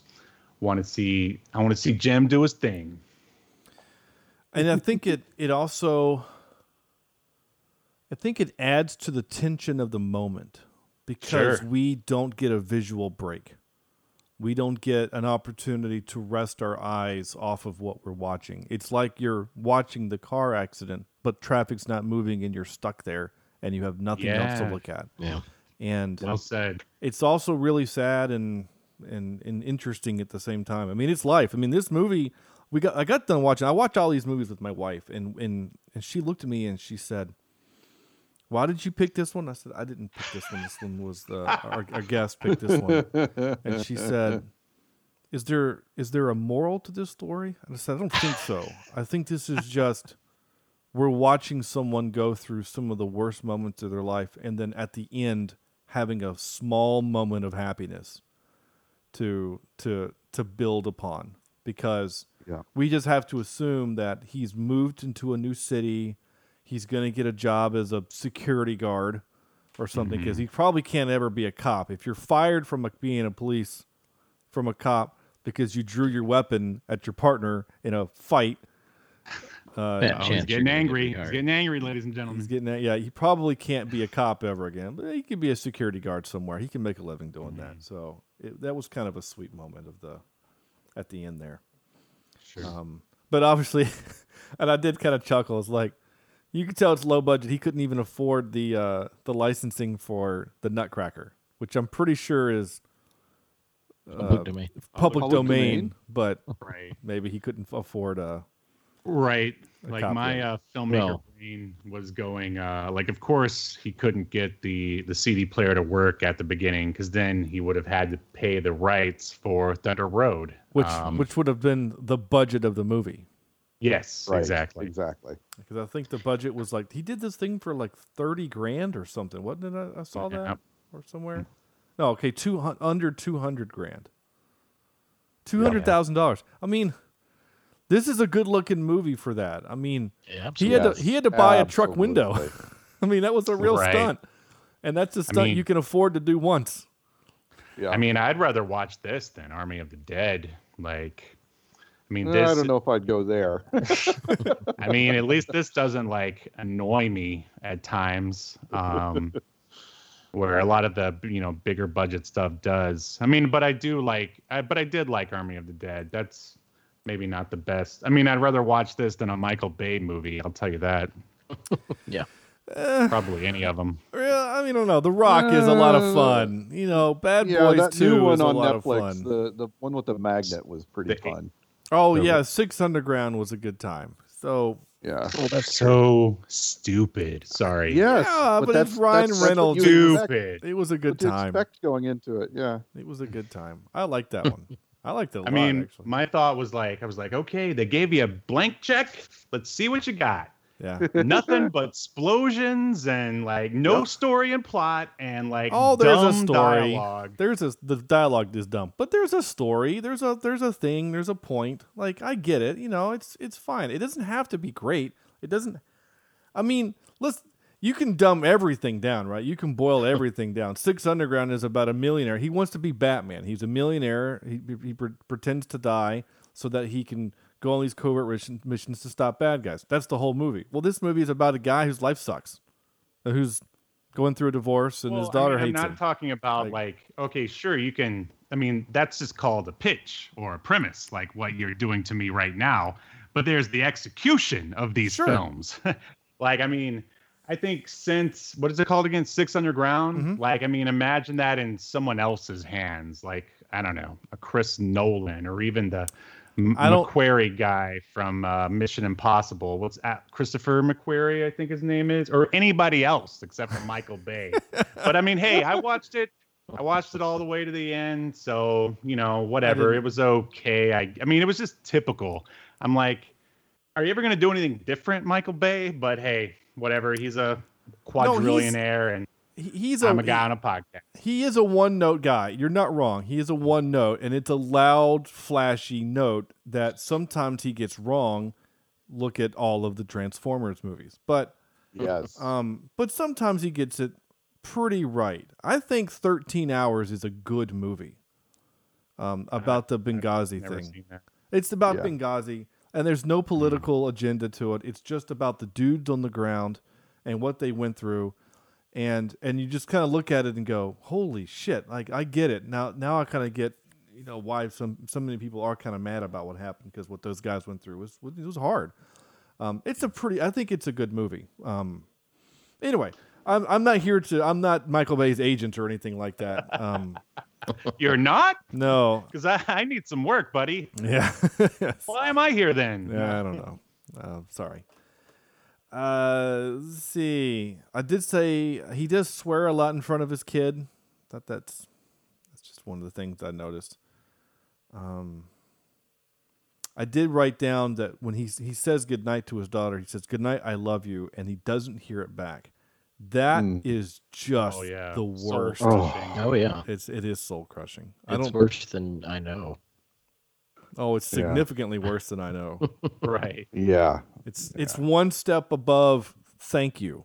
want to see, I want to see Jim do his thing. and I think it it also I think it adds to the tension of the moment because Sure. we don't get a visual break. We don't get an opportunity to rest our eyes off of what we're watching. It's like you're watching the car accident, but traffic's not moving and you're stuck there and you have nothing else to look at. Yeah. And Well said. it's also really sad and and and interesting at the same time. I mean, it's life. I mean, this movie we got I got done watching. I watch all these movies with my wife, and and and she looked at me and she said, "Why did you pick this one?" I said, "I didn't pick this one. This one was the our, our guest picked this one." And she said, "Is there is there a moral to this story?" And I said, "I don't think so. I think this is just." We're watching someone go through some of the worst moments of their life, and then at the end, having a small moment of happiness to to to build upon because Yeah. we just have to assume that he's moved into a new city. He's going to get a job as a security guard or something because mm-hmm. he probably can't ever be a cop. If you're fired from a, being a police from a cop because you drew your weapon at your partner in a fight uh, Fat Oh, he's getting angry. get He's getting angry, ladies and gentlemen. He's getting that. Yeah, he probably can't be a cop ever again, but he could be a security guard somewhere. He can make a living doing that. So it, that was kind of a sweet moment of the at the end there. Sure. Um, but obviously, and I did kind of chuckle. It's like you could tell it's low budget. He couldn't even afford the uh, the licensing for the Nutcracker, which I'm pretty sure is Public domain. public, Public domain, domain? But right. maybe he couldn't afford a. Right. Like my copyright. uh, filmmaker Well- brain was going. Uh, like, of course, he couldn't get the the CD player to work at the beginning because then he would have had to pay the rights for Thunder Road. Which Um, which would have been the budget of the movie. yes, Right, exactly. Exactly. Because I think the budget was like he did this thing for like thirty grand or something, wasn't it? I, I saw Yeah. that or somewhere. No, okay, two hun- under two hundred grand, two hundred thousand dollars. I mean, this is a good looking movie for that. I mean, Yeah, he had absolutely. to he had to buy a truck window. I mean, that was a real Right. stunt, and that's a stunt mean- you can afford to do once. Yeah. I mean, I'd rather watch this than Army of the Dead. Like, I mean, Uh, this. I don't know if I'd go there. I mean, at least this doesn't like annoy me at times. Um, where a lot of the you know bigger budget stuff does. I mean, but I do like, I, but I did like Army of the Dead. That's maybe not the best. I mean, I'd rather watch this than a Michael Bay movie. I'll tell you that. Yeah. Probably any of them. Yeah, I mean, I don't know. The Rock is a lot of Uh, fun. You know, Bad yeah, Boys that Two new one is a on lot of Netflix, fun. the the one with the magnet was pretty The- fun. Oh The- yeah, Six Underground was a good time. So Yeah. That's So stupid. Sorry. Yes. yeah, but, that's it's Ryan that's- that's what Reynolds. you expect- Stupid. It was a good what you time. expect going into it. Yeah. It was a good time. I like that one. I liked it a I lot. mean, actually. my thought was like, I was like, okay, they gave you a blank check. Let's see what you got. yeah. nothing but explosions and like no story and plot and like Oh, there's a dumb story. dialogue. There's a the dialogue is dumb, but there's a story. There's a there's a thing. There's a point. Like I get it. You know, it's it's fine. It doesn't have to be great. It doesn't. I mean, let's. You can dumb everything down, right? You can boil everything down. Six Underground is about a millionaire. He wants to be Batman. He's a millionaire. He, he pre- pretends to die so that he can go on these covert missions to stop bad guys. That's the whole movie. Well, this movie is about a guy whose life sucks, uh, who's going through a divorce, and his daughter I mean, hates I'm not him. talking about Like- like, okay, sure, you can. I mean, that's just called a pitch or a premise, like what you're doing to me right now. But there's the execution of these Sure. films. like, I mean, I think since what is it called again? Six Underground. Mm-hmm. Like, I mean, imagine that in someone else's hands. Like, I don't know, a Chris Nolan or even the M- I don't- McQuarrie guy from uh, Mission Impossible. What's that? Christopher McQuarrie, I think his name is, or anybody else except for Michael Bay. but I mean, hey, I watched it. I watched it all the way to the end, so you know, whatever. It was okay. I, I mean, it was just typical. I'm like, are you ever gonna do anything different, Michael Bay? But hey, whatever. He's a quadrillionaire, and He's I'm a, a guy on a podcast. he is a one note guy. You're not wrong. He is a one note, and it's a loud, flashy note that sometimes he gets wrong. Look at all of the Transformers movies, but Yes. Um, but sometimes he gets it pretty right. I think 13 Hours is a good movie. Um, about the Benghazi Never thing. seen that. It's about Yeah. Benghazi, and there's no political agenda to it. It's just about the dudes on the ground and what they went through, and and you just kind of look at it and go, "Holy shit!" Like I get it now. Now I kind of get, you know, why some so many people are kind of mad about what happened because what those guys went through was it was hard. Um, it's a pretty. I think it's a good movie. Um, anyway, I'm I'm not here to. I'm not Michael Bay's agent or anything like that. Um, You're not? no. Because I, I need some work, buddy. Yeah. Yes. Why am I here then? Yeah, I don't know. Uh, sorry. Uh, let's see. I did say he does swear a lot in front of his kid. That that's that's just one of the things I noticed. Um, I did write down that when he he says goodnight to his daughter, he says goodnight, I love you, and he doesn't hear it back. That is Mm. just Oh, yeah. the worst. crushing. Oh yeah, It's it is soul crushing. I it's don't. worse than I know. Oh, it's Yeah. significantly worse than I know. Right. yeah. It's it's one step above. Thank you.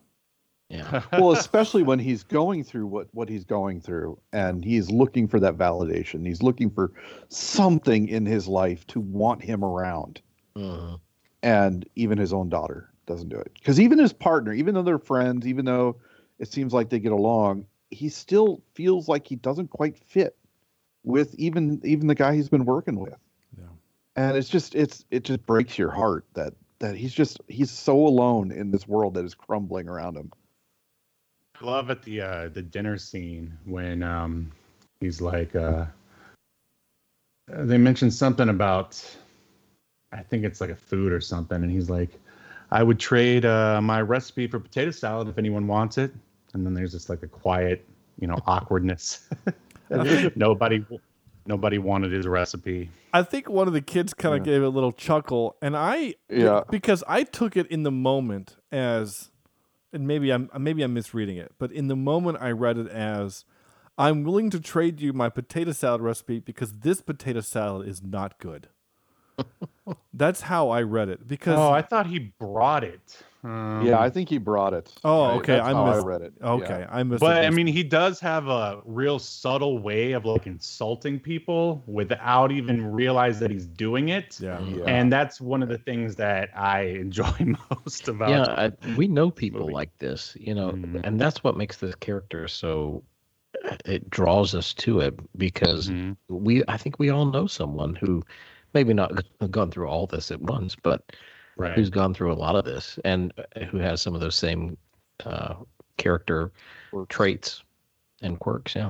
Yeah, Well, especially when he's going through what what he's going through, and he's looking for that validation. He's looking for something in his life to want him around, Mhm. and even his own daughter doesn't do it. Because even his partner, even though they're friends, even though it seems like they get along, he still feels like he doesn't quite fit with even even the guy he's been working with. Yeah. And it's just it's it just breaks your heart that that he's just he's so alone in this world that is crumbling around him. I love at the uh, the dinner scene when um, he's like, uh, they mentioned something about, I think it's like a food or something, and he's like, I would trade uh, my recipe for potato salad if anyone wants it. And then there's just like a quiet, you know, awkwardness. nobody, nobody wanted his recipe. I think one of the kids kind of gave a little chuckle, and I Yeah. because I took it in the moment as, and maybe I'm maybe I'm misreading it, but in the moment I read it as, I'm willing to trade you my potato salad recipe because this potato salad is not good. That's how I read it because Oh, I thought he brought it. Um, Yeah, I think he brought it. Oh, I- okay, that's I how missed- I read it. okay Yeah. I missed. But I mean, he does have a real subtle way of like insulting people without even realize that he's doing it. yeah, Yeah. And that's one of the things that I enjoy most about. yeah. I, we know people movie. like this, you know, Mhm. and that's what makes this character so. It draws us to it because Mhm. we. I think we all know someone who, maybe not gone through all this at once, but Right. who's gone through a lot of this and uh, who has some of those same uh, character Quirks. traits and quirks. Yeah.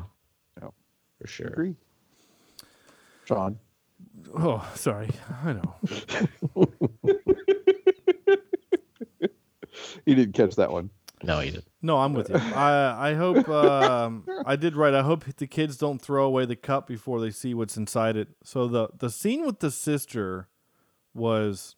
Yeah, for sure. Agree. Sean. Oh, sorry, I know. You didn't catch that one. No, he didn't. No, I'm with you. I I hope um, I did right. I hope the kids don't throw away the cup before they see what's inside it. So the the scene with the sister was,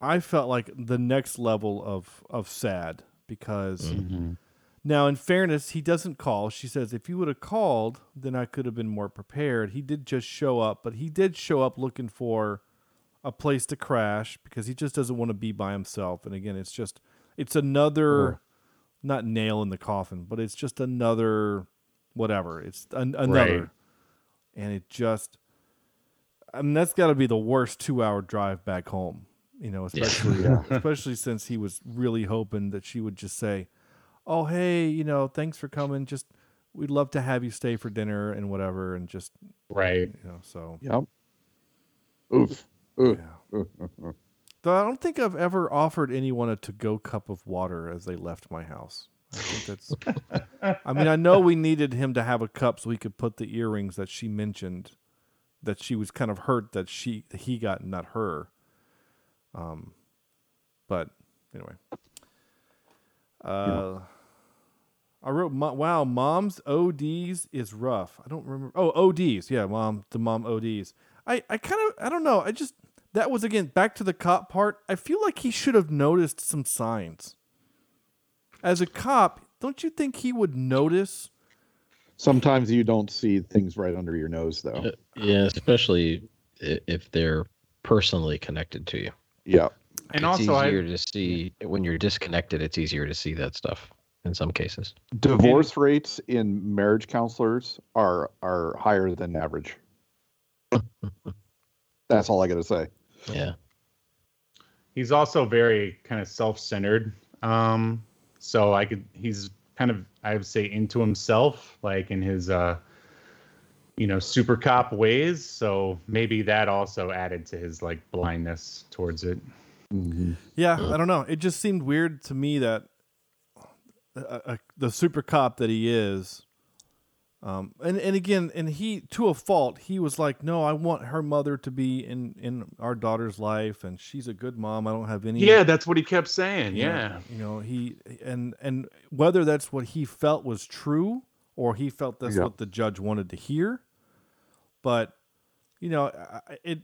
I felt like the next level of of sad because Mhm. now in fairness he doesn't call. She says if you would have called, then I could have been more prepared. He did just show up, but he did show up looking for a place to crash because he just doesn't want to be by himself. And again, it's just it's another uh-huh. not nail in the coffin, but it's just another whatever. It's an, another, Right. and it just. I mean, that's got to be the worst two-hour drive back home. You know, especially especially since he was really hoping that she would just say, "Oh, hey, you know, thanks for coming. Just we'd love to have you stay for dinner and whatever." And just Right. you know, so Yep. Oof. Oof. yeah. Though I don't think I've ever offered anyone a to-go cup of water as they left my house. I think that's. I mean, I know we needed him to have a cup so he could put the earrings that she mentioned, that she was kind of hurt that she that he got, not her. Um, but anyway, uh, I wrote, "Wow, mom's ODs is rough." I don't remember. Oh, ODs, yeah, mom, the mom ODs. I, I kind of, I don't know. I just that was again back to the cop part. I feel like he should have noticed some signs. As a cop, don't you think he would notice? Sometimes you don't see things right under your nose, though. Uh, Yeah, especially if they're personally connected to you. Yeah. And it's also, I- easier to see when you're disconnected. It's easier to see that stuff in some cases. Divorce rates in marriage counselors are are higher than average. That's all I got to say. Yeah. he's also very kind of self-centered um so i could he's kind of i would say into himself like in his uh you know super cop ways so maybe that also added to his like blindness towards it Yeah, I don't know. It just seemed weird to me that uh, uh, the super cop that he is, um, and and again, and he to a fault, he was like, no, I want her mother to be in in our daughter's life, and she's a good mom. I don't have any. yeah that's what he kept saying you yeah you know he and and whether that's what he felt was true or he felt that's Yeah. what the judge wanted to hear, but you know, I- I- it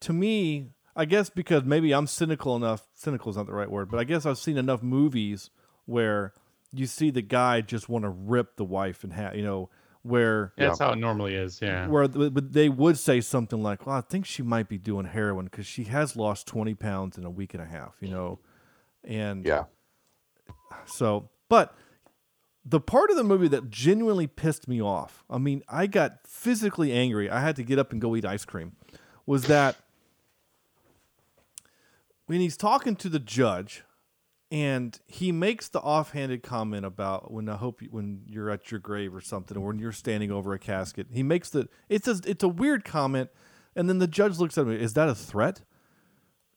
to me, I guess because maybe I'm cynical enough. Cynical is not the right word, but I guess I've seen enough movies where you see the guy just want to rip the wife in half. You know, where that's how it normally is yeah where but they would say something like, "Well, I think she might be doing heroin because she has lost twenty pounds in a week and a half." You know, and Yeah. so, but the part of the movie that genuinely pissed me off, I mean, I got physically angry. I had to get up and go eat ice cream. Was that when he's talking to the judge and he makes the offhanded comment about when I hope you, when you're at your grave or something, or when you're standing over a casket. He makes the it's a it's a weird comment, and then the judge looks at me. Is that a threat?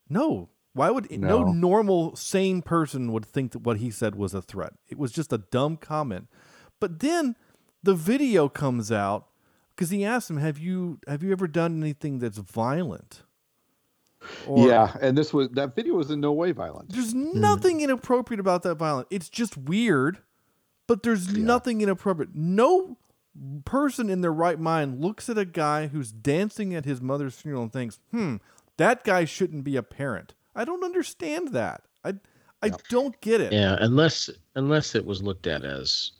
No. Why would no. No. normal sane person would think that what he said was a threat? It was just a dumb comment. But then the video comes out because he asked him, "Have you have you ever done anything that's violent?" Or- yeah, and this was that video was in no way violent. there's nothing inappropriate about that violence. It's just weird, but there's nothing inappropriate. No person in their right mind looks at a guy who's dancing at his mother's funeral and thinks, "Hmm, that guy shouldn't be a parent." I don't understand that. I I don't get it. Yeah, unless unless it was looked at as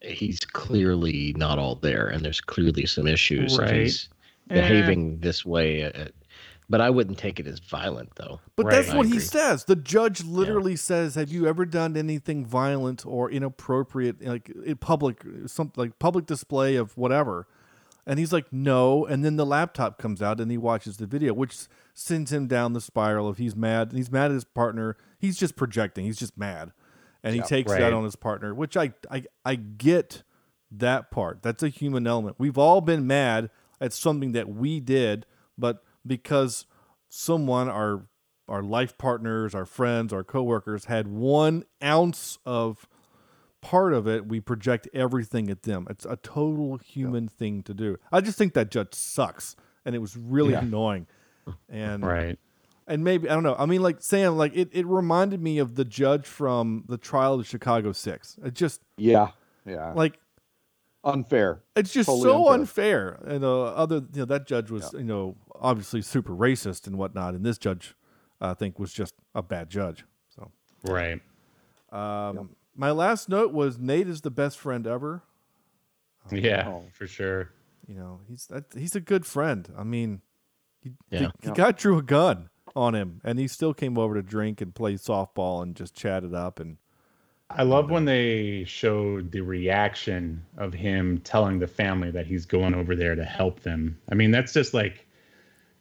he's clearly not all there, and there's clearly some issues. if Right. He's behaving this way, uh, but I wouldn't take it as violent, though. But Right. that's what he says. The judge literally says, "Have you ever done anything violent or inappropriate, like in public, something like public display of whatever?" And he's like, "No." And then the laptop comes out, and he watches the video, which sends him down the spiral of he's mad. He's mad at his partner. He's just projecting. He's just mad, and he takes that on his partner. Which I, I I get that part. That's a human element. We've all been mad at something that we did, but because someone, our our life partners, our friends, our coworkers had one ounce of part of it, we project everything at them. It's a total human thing to do. I just think that judge sucks, and it was really annoying. And right and maybe I don't know. I mean, like Sam, like it, it reminded me of the judge from the trial of Chicago Six. It just Yeah, yeah, like unfair. it's just Totally so unfair. unfair. And uh, other, you know, that judge was, you know, obviously super racist and whatnot, and this judge, I think, was just a bad judge. So, right um, my last note was Nate is the best friend ever. yeah Oh. for sure You know, he's that, he's a good friend. I mean, he, Yeah. the, the guy drew a gun on him, and he still came over to drink and play softball and just chatted up and. I love when they showed the reaction of him telling the family that he's going over there to help them. I mean, that's just like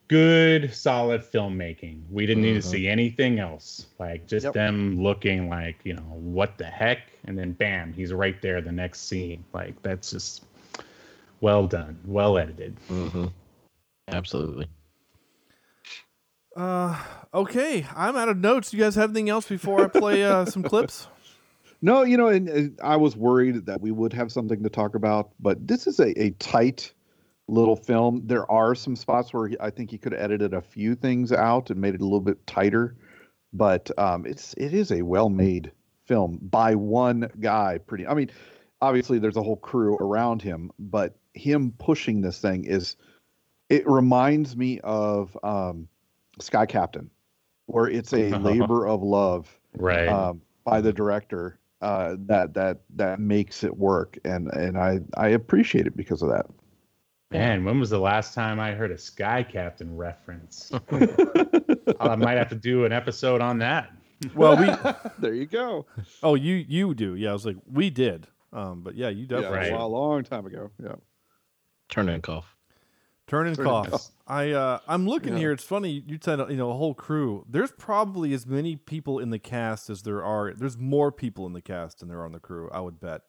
good, solid filmmaking. We didn't need to see anything else. Like just Yep. them looking like, you know, what the heck? And then bam, he's right there the next scene. Like that's just well done, well edited. hmm Absolutely. Uh, okay, I'm out of notes. You guys have anything else before I play uh, some clips? No, you know, and, and I was worried that we would have something to talk about, but this is a, a tight little film. There are some spots where I think he could have edited a few things out and made it a little bit tighter, but um, it's it is a well-made film by one guy. Pretty, I mean, obviously there's a whole crew around him, but him pushing this thing is it reminds me of um, Sky Captain, where it's a labor of love Right. um, by the director uh, that that that makes it work, and and I I appreciate it because of that. Man, when was the last time I heard a Sky Captain reference? I might have to do an episode on that. Well, we. there you go. Oh, you you do. Yeah, I was like, we did. Um, but yeah, you Yeah, definitely. Right. a long time ago. Yeah. Turn and cough. Turn and Turn and cough. cough. I uh, I'm looking Yeah. here. It's funny you said you know a whole crew. There's probably as many people in the cast as there are. There's more people in the cast than there are on the crew. I would bet.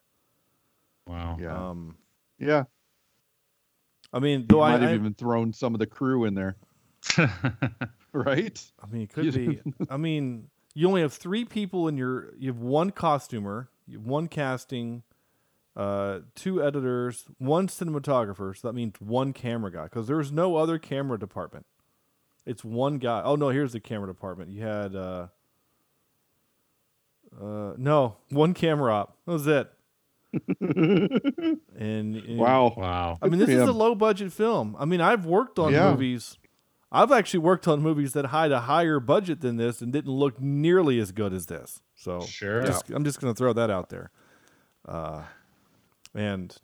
Wow. Yeah. Um, yeah. I mean, You though I, might have I, even thrown some of the crew in there, right? I mean, it could be. I mean, you only have three people in your. You have one costumer, you have one casting, uh, two editors, one cinematographer. So that means one camera guy because there's no other camera department. It's one guy. Oh no, here's the camera department. You had. Uh, uh, no, one camera op. That was it. and, and Wow. Wow. I mean, this for is a low budget film. I mean, I've worked on Yeah. movies. I've actually worked on movies that had a higher budget than this and didn't look nearly as good as this. So Sure. just- I'm just going to throw that out there. Uh, and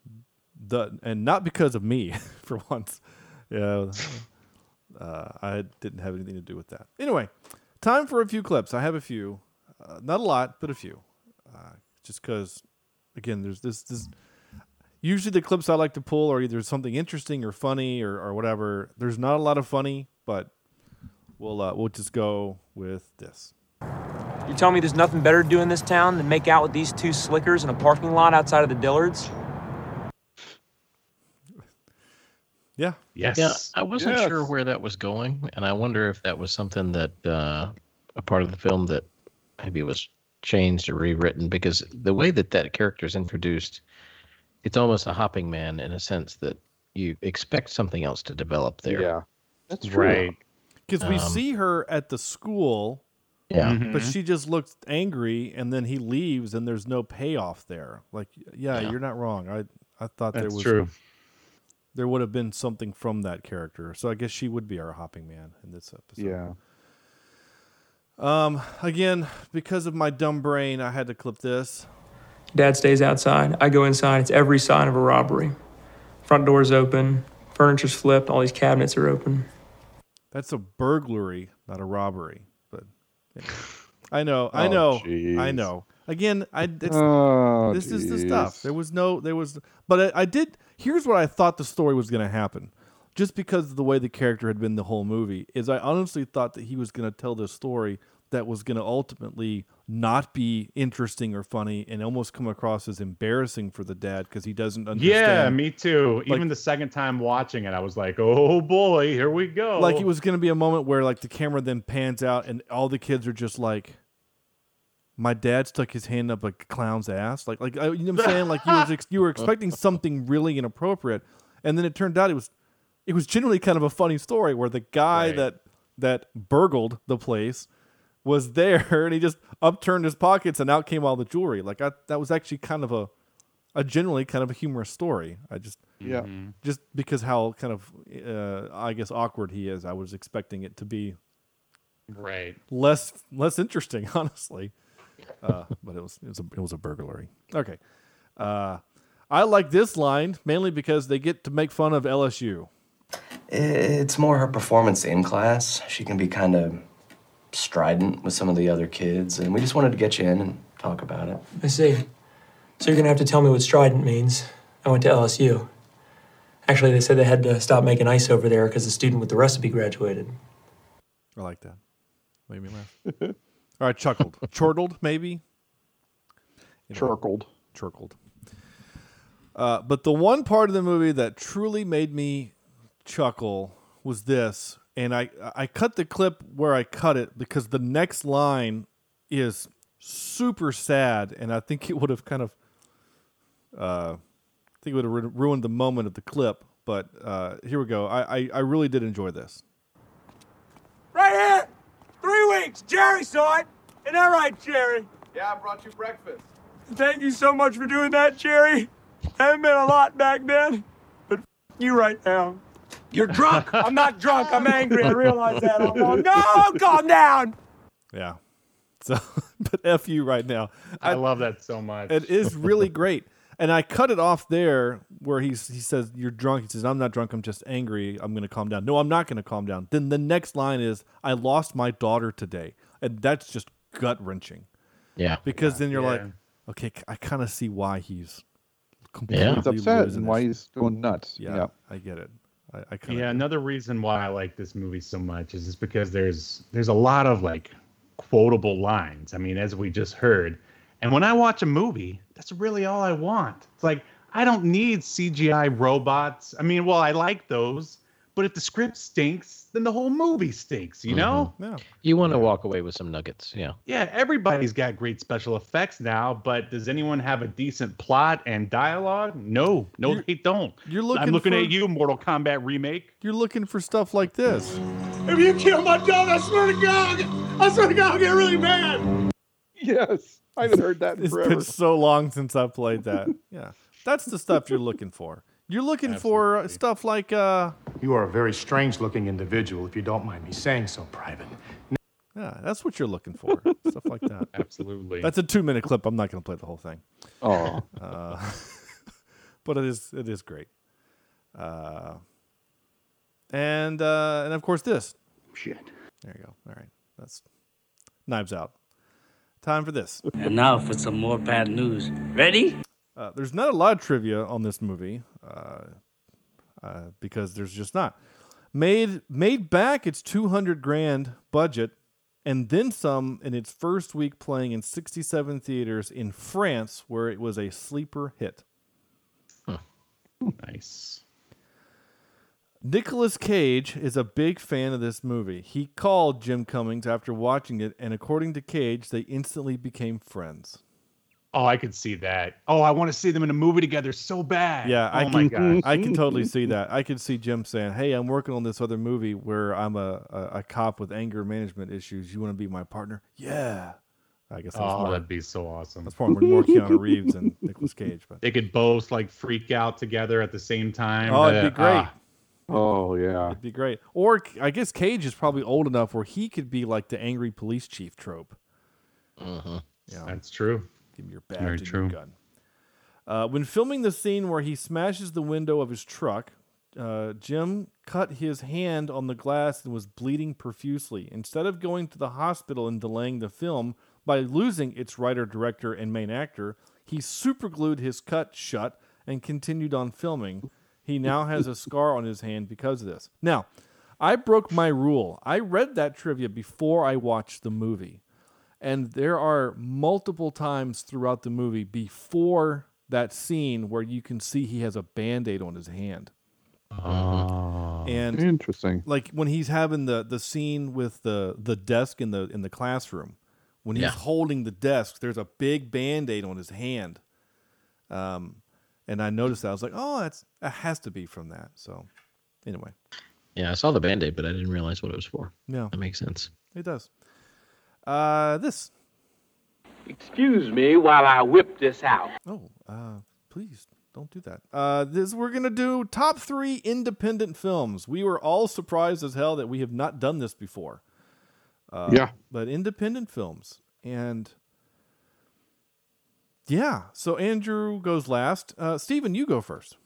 the and not because of me for once. Yeah, uh, I didn't have anything to do with that. Anyway, time for a few clips. I have a few, uh, not a lot, but a few. Uh, just because, again, there's this this usually the clips I like to pull are either something interesting or funny or, or whatever. There's not a lot of funny, but we'll uh, we'll just go with this. You tell me there's nothing better to do in this town than make out with these two slickers in a parking lot outside of the Dillards? Yeah, Yes. Yeah, I wasn't Yes. sure where that was going, and I wonder if that was something that uh, a part of the film that maybe was changed or rewritten because the way that that character is introduced, it's almost a hopping man in a sense that you expect something else to develop there. Yeah. That's true. Right. because we Um, see her at the school, Yeah. Mhm. but she just looks angry, and then he leaves, and there's no payoff there. Like, yeah, Yeah. you're not wrong. I I thought there was true. there would have been something from that character. So I guess she would be our hopping man in this episode. Yeah. Um. Again, because of my dumb brain, I had to clip this. Dad stays outside. I go inside. It's every sign of a robbery. Front door's open. Furniture's flipped. All these cabinets are open. That's a burglary, not a robbery. I know, I Oh, know, I know. Again, I it's, Oh, this is the stuff. There was no, there was, but I, I did. Here's what I thought the story was going to happen, just because of the way the character had been the whole movie. Is I honestly thought that he was going to tell this story that was going to ultimately not be interesting or funny, and almost come across as embarrassing for the dad because he doesn't understand. Yeah, me too. Like- Even the second time watching it, I was like, "Oh boy, here we go!" like it was going to be a moment where like the camera then pans out and all the kids are just like my dad stuck his hand up a clown's ass like like uh, you know what i'm saying like you was ex- you were expecting something really inappropriate and then it turned out it was it was generally kind of a funny story where the guy Right. that that burgled the place was there and he just upturned his pockets and out came all the jewelry like I, that was actually kind of a a generally kind of a humorous story i just Yeah. just because how kind of uh, I guess awkward he is, I was expecting it to be right. less less interesting, honestly. Uh, but it was it was a, it was a burglary. Okay, uh, I like this line mainly because they get to make fun of LSU. It's more her performance in class. She can be kind of strident with some of the other kids, and we just wanted to get you in and talk about it. I see. So you're gonna have to tell me what strident means. I went to LSU. Actually, they said they had to stop making ice over there because the student with the recipe graduated. I like that. Made me laugh. All right, chuckled, chortled, maybe. You know, Chortled. chortled. Uh, but the one part of the movie that truly made me chuckle was this, and I I cut the clip where I cut it because the next line is super sad, and I think it would have kind of, uh, I think it would have ru- ruined the moment of the clip. But uh, here we go. I, I I really did enjoy this. Right here! Three weeks! Jerry saw it! Isn't that right, Jerry? Yeah, I brought you breakfast. Thank you so much for doing that, Jerry. Haven't been a lot back then, but f- you right now. You're drunk! I'm not drunk. I'm angry. I realize that. I'm on. No, calm down. Yeah. So, but f you right now. I, love that so much. It is really great. And I cut it off there where he's he says you're drunk. He says I'm not drunk. I'm just angry. I'm going to calm down. No, I'm not going to calm down. Then the next line is I lost my daughter today, and that's just gut wrenching. Yeah. Because then you're like, okay, I kind of see why he's Yeah. completely He's upset and why he's going nuts. Yeah, Yeah. I get it. I, I kind of Yeah, another reason why I like this movie so much is just because there's there's a lot of like quotable lines. I mean, as we just heard. And when I watch a movie, that's really all I want. It's like I don't need CGI robots. I mean, well, I like those, but if the script stinks, then the whole movie stinks, you know? Mm-hmm. yeah. You want to walk away with some nuggets. Yeah. Yeah, everybody's got great special effects now, but does anyone have a decent plot and dialogue? No, no, You're- they don't. you're looking I'm looking for- at you, Mortal Kombat remake. You're looking for stuff like this. If you kill my dog, I swear to God, I swear to God, I'll get really mad. Yes. I haven't heard that in It's forever. It's been so long since I played that. Yeah, that's the stuff you're looking for. You're looking for uh, stuff like uh, You are a very strange looking individual, if you don't mind me saying so, Private. yeah, that's what you're looking for. stuff like that. Absolutely. That's a two minute clip. I'm not going to play the whole thing. Oh. Uh, but it is it is great. Uh, and uh, and of course this. Shit. There you go. All right, that's Knives Out. Time for this. And now for some more bad news. Ready? Uh, there's not a lot of trivia on this movie uh, uh, because there's just not. Made made back its 200 grand budget and then some in its first week playing in 67 theaters in France where it was a sleeper hit. nice. Nicolas Cage is a big fan of this movie. He called Jim Cummings after watching it, and according to Cage, they instantly became friends. Oh, I could see that. Oh, I want to see them in a movie together so bad. Yeah, oh I my can, god. I can totally see that. I could see Jim saying, "Hey, I'm working on this other movie where I'm a, a, a cop with anger management issues. You want to be my partner?" Yeah, I guess that's Oh, more, that'd be so awesome. that's probably more Keanu Reeves and Nicolas Cage. But They could both like freak out together at the same time. oh, it'd be Uh, great. ah, Oh yeah. It'd be great. Or I guess Cage is probably old enough where he could be like the angry police chief trope. Mm-hmm. Yeah, that's true. Give me your badge Very and true. your gun. Uh, when filming the scene where he smashes the window of his truck, uh, Jim cut his hand on the glass and was bleeding profusely. Instead of going to the hospital and delaying the film by losing its writer, director, and main actor, he superglued his cut shut and continued on filming. He now has a scar on his hand because of this. Now, I broke my rule. I read that trivia before I watched the movie. And there are multiple times throughout the movie before that scene where you can see he has a band aid on his hand. Oh. And Interesting. like when he's having the the scene with the the desk in the in the classroom, when he's Yeah. holding the desk, there's a big band aid on his hand. Um, and I noticed that I was like, oh, that's that has to be from that. So, anyway, Yeah, I saw the band aid, but I didn't realize what it was for. Yeah. That makes sense. it does. Uh, this. Excuse me while I whip this out. Oh, uh, please don't do that. Uh, this we're gonna do top three independent films. We were all surprised as hell that we have not done this before. Uh, Yeah. but independent films and yeah. So Andrew goes last. Uh, Steven, you go first.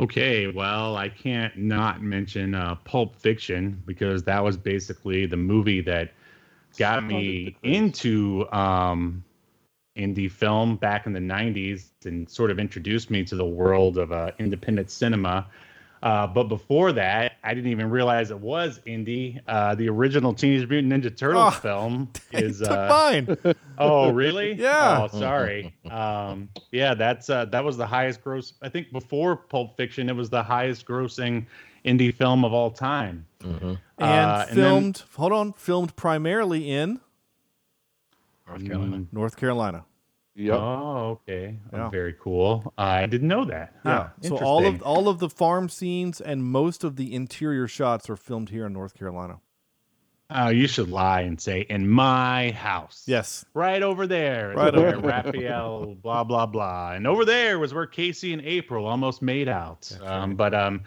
Okay, well, I can't not mention uh, Pulp Fiction because that was basically the movie that got me into um, indie film back in the 90s and sort of introduced me to the world of uh, independent cinema. Uh, but before that, I didn't even realize it was indie. Uh, the original Teenage Mutant Ninja Turtles Oh, film is uh, mine. Oh, really? Yeah. Oh, sorry. Um, yeah, that's uh, that was the highest gross. I think before Pulp Fiction, it was the highest grossing indie film of all time. And Uh, then- filmed. hold on. Filmed primarily in North Carolina. Mm, North Carolina. Yep. Oh, okay. Oh, Yeah. very cool. I didn't know that. Huh, Yeah. So all of all of the farm scenes and most of the interior shots are filmed here in North Carolina. Oh, you should lie and say in my house. Yes. Right over there. Right where over Raphael, blah blah blah, and over there was where Casey and April almost made out. Um, but um,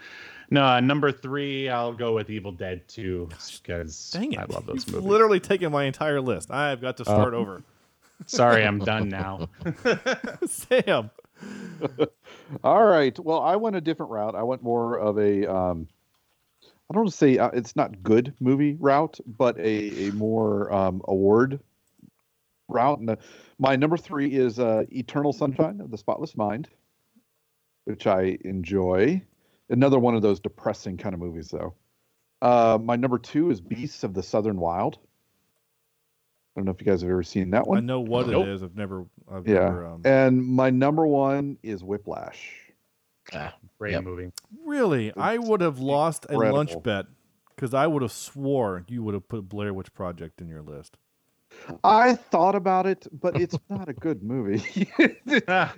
no, uh, number three, I'll go with Evil Dead Two because Dang it. I love those You've movies. literally taken my entire list. I've got to start Oh. over. Sorry, I'm done now. Sam. All right. Well, I went a different route. I went more of a um, I don't want to say uh, it's not good movie route, but a, a more um, award route. And uh, my number three is uh, Eternal Sunshine of the Spotless Mind, which I enjoy. Another one of those depressing kind of movies, though. Uh, my number two is Beasts of the Southern Wild. I don't know if you guys have ever seen that one. I know what Nope. it is. I've never. I've Yeah. never. Um, And my number one is Whiplash. Ah, Great Yep. movie. really, I would have lost a lunch bet because I would have swore you would have put Blair Witch Project in your list. I thought about it, but it's not a good movie. Ah,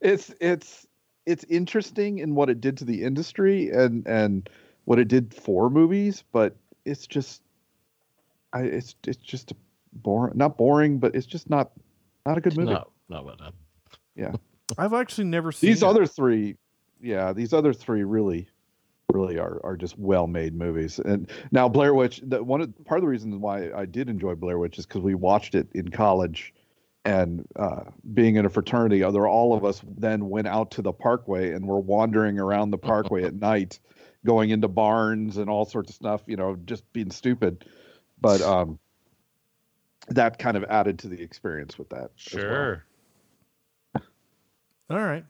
it's it's it's interesting in what it did to the industry and and what it did for movies, but it's just I it's it's just boring. Not boring, but it's just not not a good movie. No, no, well done. Yeah. I've actually never seen these it. other three, yeah, these other three really, really are are just well made movies. And now Blair Witch, the, one of, part of the reasons why I did enjoy Blair Witch is because we watched it in college, and uh, being in a fraternity, other all of us then went out to the Parkway and were wandering around the Parkway at night, going into barns and all sorts of stuff. You know, just being stupid. But um, that kind of added to the experience with that. as well. sure. All right.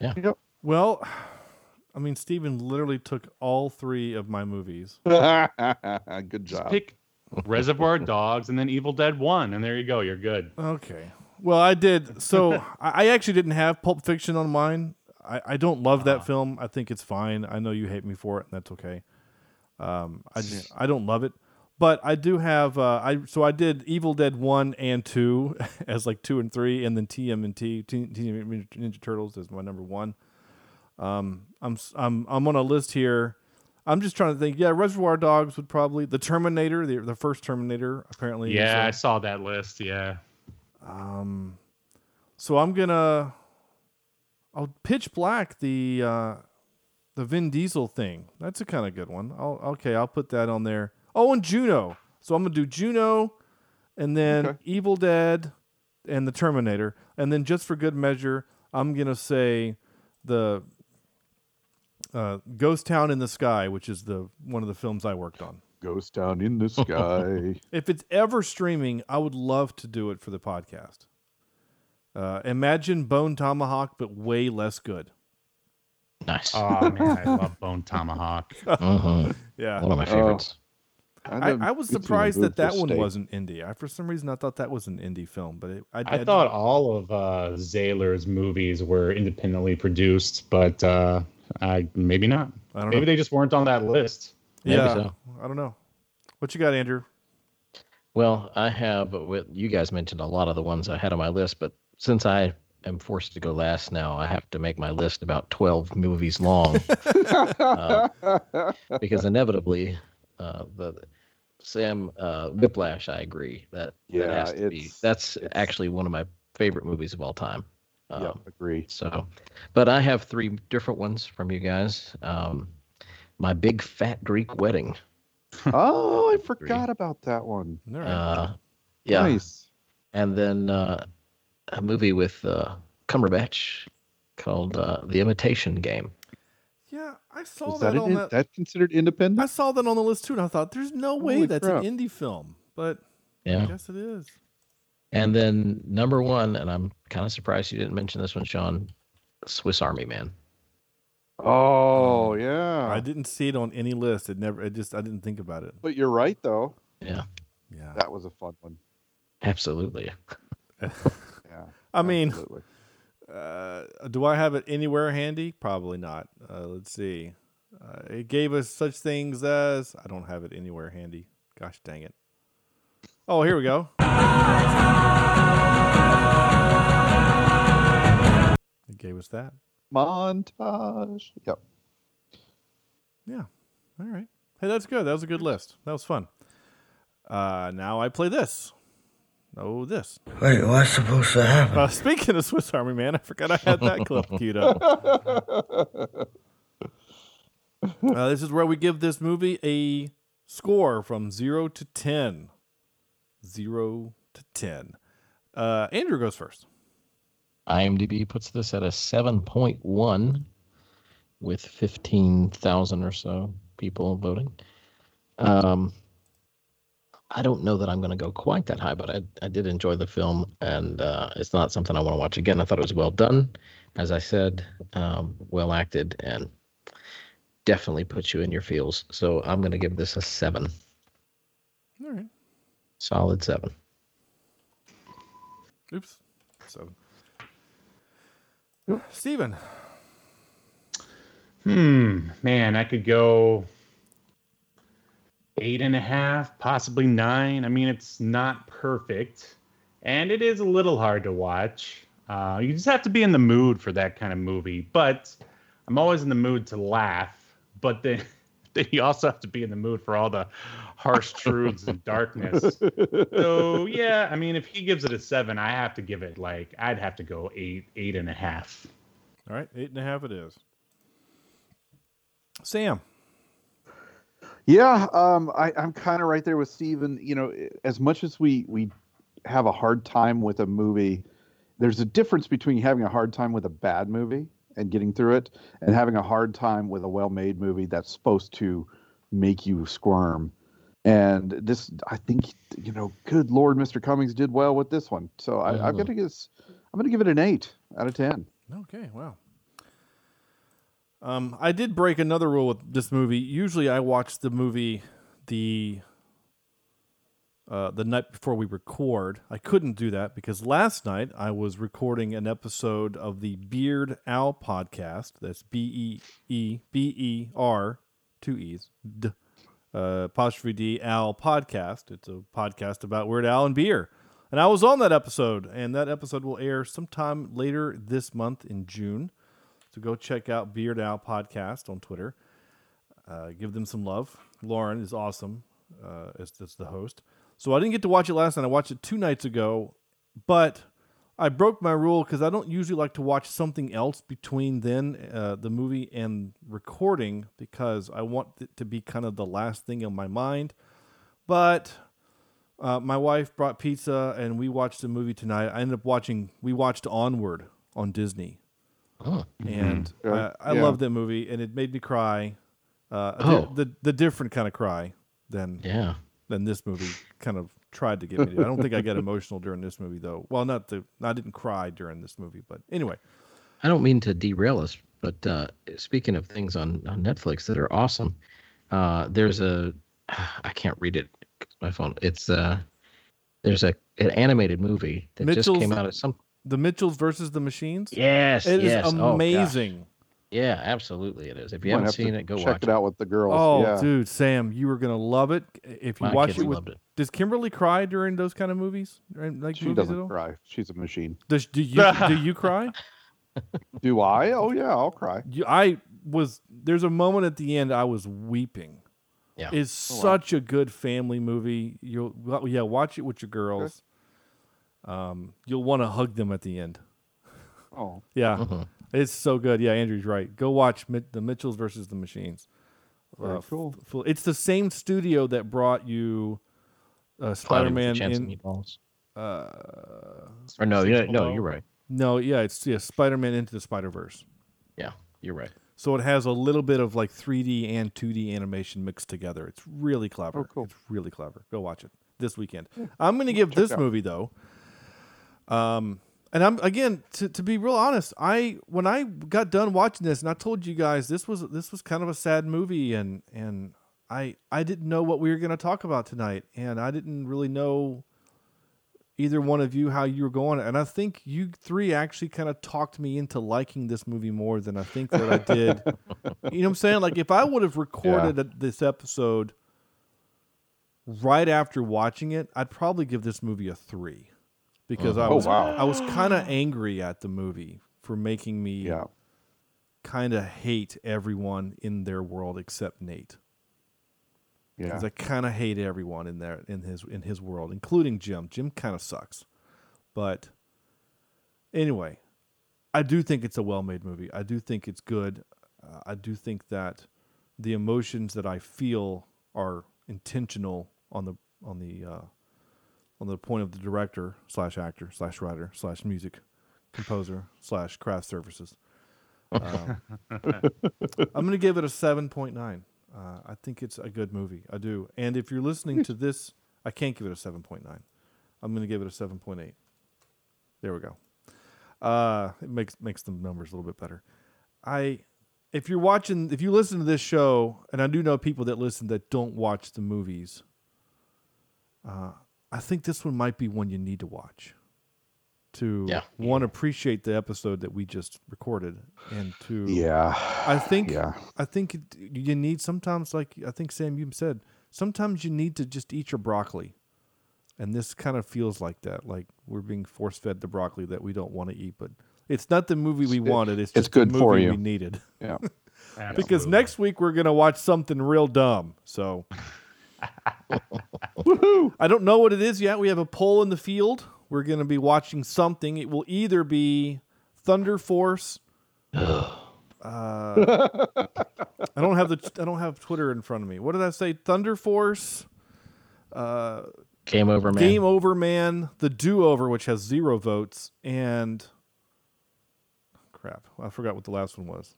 Yep. Well, I mean, Steven literally took all three of my movies. Good job. Pick Reservoir Dogs and then Evil Dead 1, and there you go. You're good. Okay. Well, I did. So I actually didn't have Pulp Fiction on mine. I, I don't love that film. I think it's fine. I know you hate me for it, and that's okay. Um, I just I don't love it, but I do have. Uh, I so I did Evil Dead one and two as like two and three, and then TMNT Teen Teenage Ninja Turtles is my number one. Um, I'm I'm I'm on a list here. I'm just trying to think. Yeah, Reservoir Dogs would probably the Terminator, the the first Terminator apparently. Yeah, uh, I saw that list. Yeah. um, so I'm gonna, I'll pitch black the uh, the Vin Diesel thing. That's a kind of good one. I'll okay, I'll put that on there. Oh, and Juno. So I'm gonna do Juno, and then Okay. Evil Dead, and the Terminator, and then just for good measure, I'm gonna say the uh, Ghost Town in the Sky, which is the one of the films I worked on. Ghost Town in the Sky. If it's ever streaming, I would love to do it for the podcast. Uh, imagine Bone Tomahawk, but way less good. Nice. Oh, man, I love Bone Tomahawk. Mhm. Yeah. One of my Oh. favorites. I, I was Gets me in the surprised that that one steak. wasn't indie. I, for some reason, I thought that was an indie film, but it, I, I thought all of uh, Zahler's movies were independently produced, but uh, I, maybe not. I don't Maybe know. they just weren't on that list. Maybe yeah, so. I don't know. What you got, Andrew? Well, I have what you guys mentioned a lot of the ones I had on my list, but since I am forced to go last now, I have to make my list about 12 movies long uh, because inevitably uh, the Sam uh, Whiplash, I agree that that Yeah, has to be it's- that's actually one of my favorite movies of all time. Um, yeah, agree. So, but I have three different ones from you guys. Um, my big fat Greek wedding. Oh, I forgot about that one. Uh, yeah, Nice. and then uh, a movie with uh, Cumberbatch called uh, The Imitation Game. yeah, I saw Was that, that, on an, that. that considered independent? I saw that on the list too, and I thought, "There's no way Holy that's crap. an indie film," but yeah, I Yeah, guess it is. and then number one, and I'm kind of surprised you didn't mention this one, Sean. Swiss Army Man. Oh, yeah. I didn't see it on any list. It never. It just. I didn't think about it. But you're right, though. Yeah, Yeah. That was a fun one. absolutely. Yeah. I mean, absolutely. Uh, do I have it anywhere handy? Probably not. Uh, let's see. Uh, it gave us such things as I don't have it anywhere handy. Gosh dang it. Oh, here we go. It gave us that. montage. Yep. Yeah. All right. Hey, that's good. That was a good list. That was fun. Uh, now I play this. Oh, this. Wait, what's supposed to happen? Uh, speaking of Swiss Army Man, I forgot I had that clip queued up. Uh, this is where we give this movie a score from zero to ten. Zero to ten. Uh, Andrew goes first. IMDb puts this at a 7.1 with 15,000 or so people voting. Um, I don't know that I'm going to go quite that high, but I, I did enjoy the film, and uh, it's not something I want to watch again. I thought it was well done, as I said, um, well acted, and definitely puts you in your feels. So I'm going to give this a seven, All right. solid seven. Oops. So, Steven. Hmm, man, I could go eight and a half, possibly nine. I mean, it's not perfect, and it is a little hard to watch. Uh, you just have to be in the mood for that kind of movie. But I'm always in the mood to laugh. But then, then you also have to be in the mood for all the harsh truths and darkness. So yeah, I mean, if he gives it a seven, I have to give it like I'd have to go eight, eight and a half. All right, eight and a half it is. Sam. Yeah, um, I, I'm kind of right there with Steven. You know, as much as we we have a hard time with a movie, there's a difference between having a hard time with a bad movie and getting through it, and having a hard time with a well-made movie that's supposed to make you squirm. And this, I think, you know, good Lord, Mr. Cummings did well with this one. So I, I'm Mhm. gonna give this, I'm gonna give it an eight out of ten. Okay, wow. Um, I did break another rule with this movie. Usually, I watch the movie the uh, the night before we record. I couldn't do that because last night I was recording an episode of the Beard Owl podcast. That's B E E B E R two E's D uh, apostrophe D Owl podcast. It's a podcast about Weird Al and beer. And I was on that episode, and that episode will air sometime later this month in June. So go check out Beard Owl Podcast on Twitter. Uh, give them some love. Lauren is awesome uh, as, as the host. So I didn't get to watch it last night. I watched it two nights ago, but I broke my rule because I don't usually like to watch something else between then uh, the movie and recording because I want it to be kind of the last thing on my mind. But uh, my wife brought pizza and we watched the movie tonight. I ended up watching. We watched Onward on Disney, Oh. and Mhm. I, I yeah. love that movie, and it made me cry. Uh, Oh. the, the the different kind of cry than Yeah. Than this movie kind of tried to get me. to. I don't think I got emotional during this movie though. Well, not the I didn't cry during this movie, but anyway. I don't mean to derail us, but uh, speaking of things on, on Netflix that are awesome, uh, there's a I can't read it my phone. It's uh, there's a an animated movie that just came out of some. The Mitchells versus the Machines. Yes, it is yes. Oh, gosh. amazing. Yeah, absolutely, it is. If you Might haven't have seen it, go check watch it out with the girls. Oh, yeah. dude, Sam, you were gonna love it if you My watch kids it with. loved it. Does Kimberly cry during those kind of movies? Right, Like She movies doesn't all? cry. She's a machine. Does do you do you cry? Do I? Oh yeah, I'll cry. You, I was. There's a moment at the end I was weeping. Yeah. It's Oh, wow. such a good family movie. You'll yeah, watch it with your girls. Um, you'll want to hug them at the end. Oh, Yeah, Mhm. It's so good. Yeah, Andrew's right. Go watch Mi- the Mitchells versus the Machines. Very Uh, cool. f- it's the same studio that brought you uh, Cloudy with a Spider-Man Chance of in. Meatballs. Uh, Or no, yeah, no, you're right. no, yeah, it's yeah, Spider-Man into the Spider-Verse. Yeah, you're right. So it has a little bit of like 3D and 2D animation mixed together. It's really clever. Oh, cool. It's really clever. Go watch it this weekend. I'm going to give this out. movie though. Um, and I'm again to, to be real honest. I when I got done watching this, and I told you guys this was this was kind of a sad movie, and and I I didn't know what we were going to talk about tonight, and I didn't really know either one of you how you were going and i think you three actually kind of talked me into liking this movie more than i think that i did. You know what i'm saying? Like if i would have recorded a- this episode right after watching it i'd probably give this movie a three because i Oh, was wow. i was kind of angry at the movie for making me Yeah. kind of hate everyone in their world except nate Yeah. because I kind of hate everyone in there in his in his world, including Jim. Jim kind of sucks, but anyway, I do think it's a well-made movie. I do think it's good. Uh, I do think that the emotions that I feel are intentional on the on the uh, on the point of the director slash actor slash writer slash music composer slash craft services. Um, I'm going to give it a 7.9. Uh, I think it's a good movie. I do. And if you're listening to this, I can't give it a 7.9. I'm going to give it a 7.8. There we go. Uh, it makes makes the numbers a little bit better. I, if you're watching, if you listen to this show, and I do know people that listen that don't watch the movies. Uh, I think this one might be one you need to watch to Yeah. one appreciate the episode that we just recorded and to Yeah. I think Yeah. I think you need sometimes like I think Sam you said sometimes you need to just eat your broccoli and this kind of feels like that like we're being force fed the broccoli that we don't want to eat but it's not the movie we It- wanted it's it's just the good for movie you. we needed Yeah. because next week we're gonna watch something real dumb so I don't know what it is yet. We have a poll in the field. We're going to be watching something. It will either be Thunder Force. uh, I don't have the I don't have Twitter in front of me. What did I say? Thunder Force. Uh, Game over, man. Game Over Man, The Do Over, which has zero votes, and crap, I forgot what the last one was.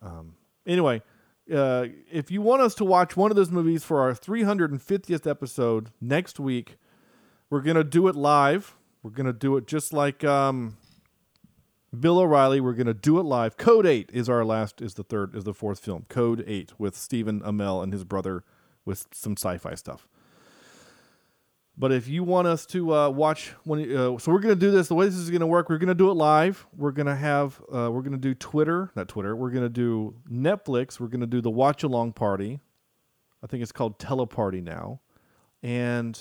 Um, anyway, uh, if you want us to watch one of those movies for our 350th episode next week, we're gonna do it live. We're gonna do it just like um, Bill O'Reilly. We're gonna do it live. Code Eight is our last, is the third, is the fourth film. Code Eight with Stephen Amell and his brother with some sci-fi stuff. But if you want us to uh, watch, when uh, so we're going to do this. The way this is going to work, we're going to do it live. We're going to have, uh, we're going to do Twitter, not Twitter. We're going to do Netflix. We're going to do the watch along party. I think it's called Teleparty now, and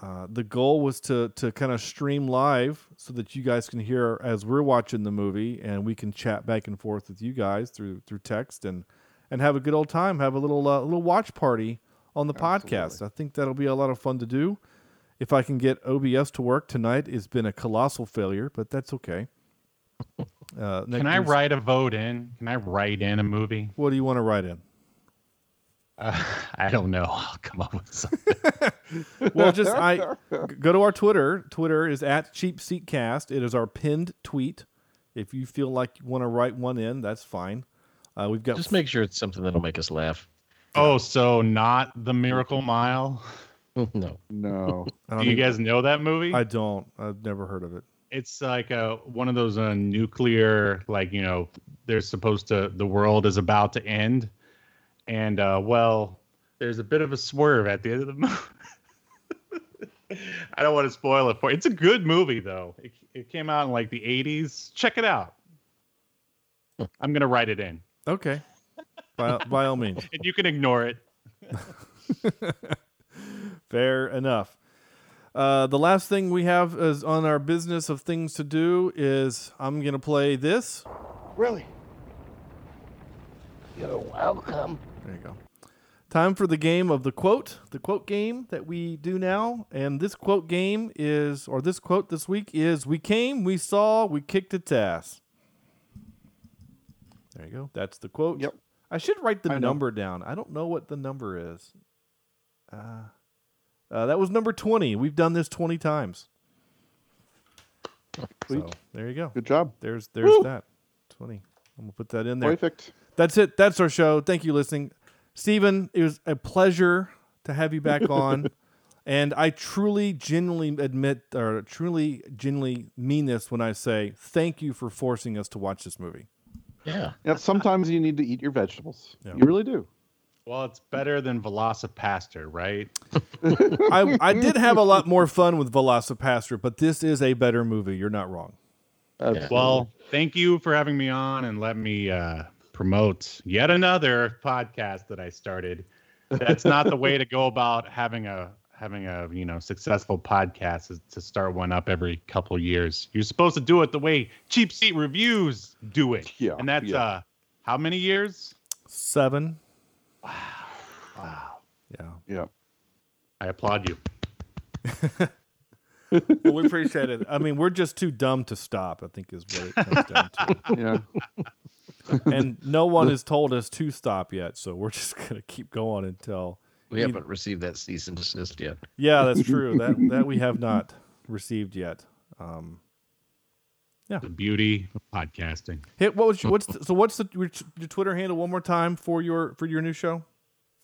uh, the goal was to to kind of stream live so that you guys can hear as we're watching the movie, and we can chat back and forth with you guys through through text and and have a good old time. Have a little uh, little watch party on the podcast. I think that'll be a lot of fun to do. If I can get OBS to work tonight, it's been a colossal failure, but that's okay. Uh, Can I next- write a vote in? Can I write in a movie? What do you want to write in? Uh, I don't know. I'll come up with something. well, just I g- go to our Twitter. Twitter is at Cheap Seat Cast. It is our pinned tweet. If you feel like you want to write one in, that's fine. Uh, we've got Just make sure it's something that'll make us laugh. Oh, so not the Miracle Mile? no. No. Do you guys know that movie? I don't. I've never heard of it. it's like a one of those uh, nuclear like you know they're supposed to the world is about to end and uh well there's a bit of a swerve at the end of the movie i don't want to spoil it for you. it's a good movie though it, it came out in like the 80s check it out i'm gonna write it in Okay. By, by all means. and you can ignore it Fair enough. Uh, the last thing we have is on our business of things to do is I'm going to play this. Really? You're welcome. There you go. Time for the game of the quote, the quote game that we do now. And this quote game is, or this quote this week is We came, we saw, we kicked its ass. There you go. That's the quote. Yep. I should write the I know. number down. I don't know what the number is. Uh, uh, that was number 20. We've done this 20 times. So there you go. Good job. There's there's Woo. that. 20. I'm going to put that in there. Perfect. That's it. That's our show. Thank you, listening. Stephen, it was a pleasure to have you back on. and I truly, genuinely admit, or truly, genuinely mean this when I say thank you for forcing us to watch this movie. Yeah. Yeah, sometimes you need to eat your vegetables. Yeah. You really do. well it's better than VelociPastor right I, I did have a lot more fun with VelociPastor, but this is a better movie. You're not wrong. Well, thank you for having me on and let me uh, promote yet another podcast that I started. That's not the way to go about having a having a you know successful podcast is to start one up every couple years. You're supposed to do it the way cheap seat reviews do it. Yeah, And that's yeah. uh how many years? Seven. Wow. Wow. Yeah. Yeah. I applaud you. Well, we appreciate it. I mean, we're just too dumb to stop, I think is what it comes down to. Yeah. And no one has told us to stop yet, so we're just going to keep going until. We haven't received that cease and desist yet. Yeah, that's true. That that we have not received yet. Um, Yeah. The beauty of podcasting. Hit what was your, what's the, so what's the your, your Twitter handle one more time for your for your new show?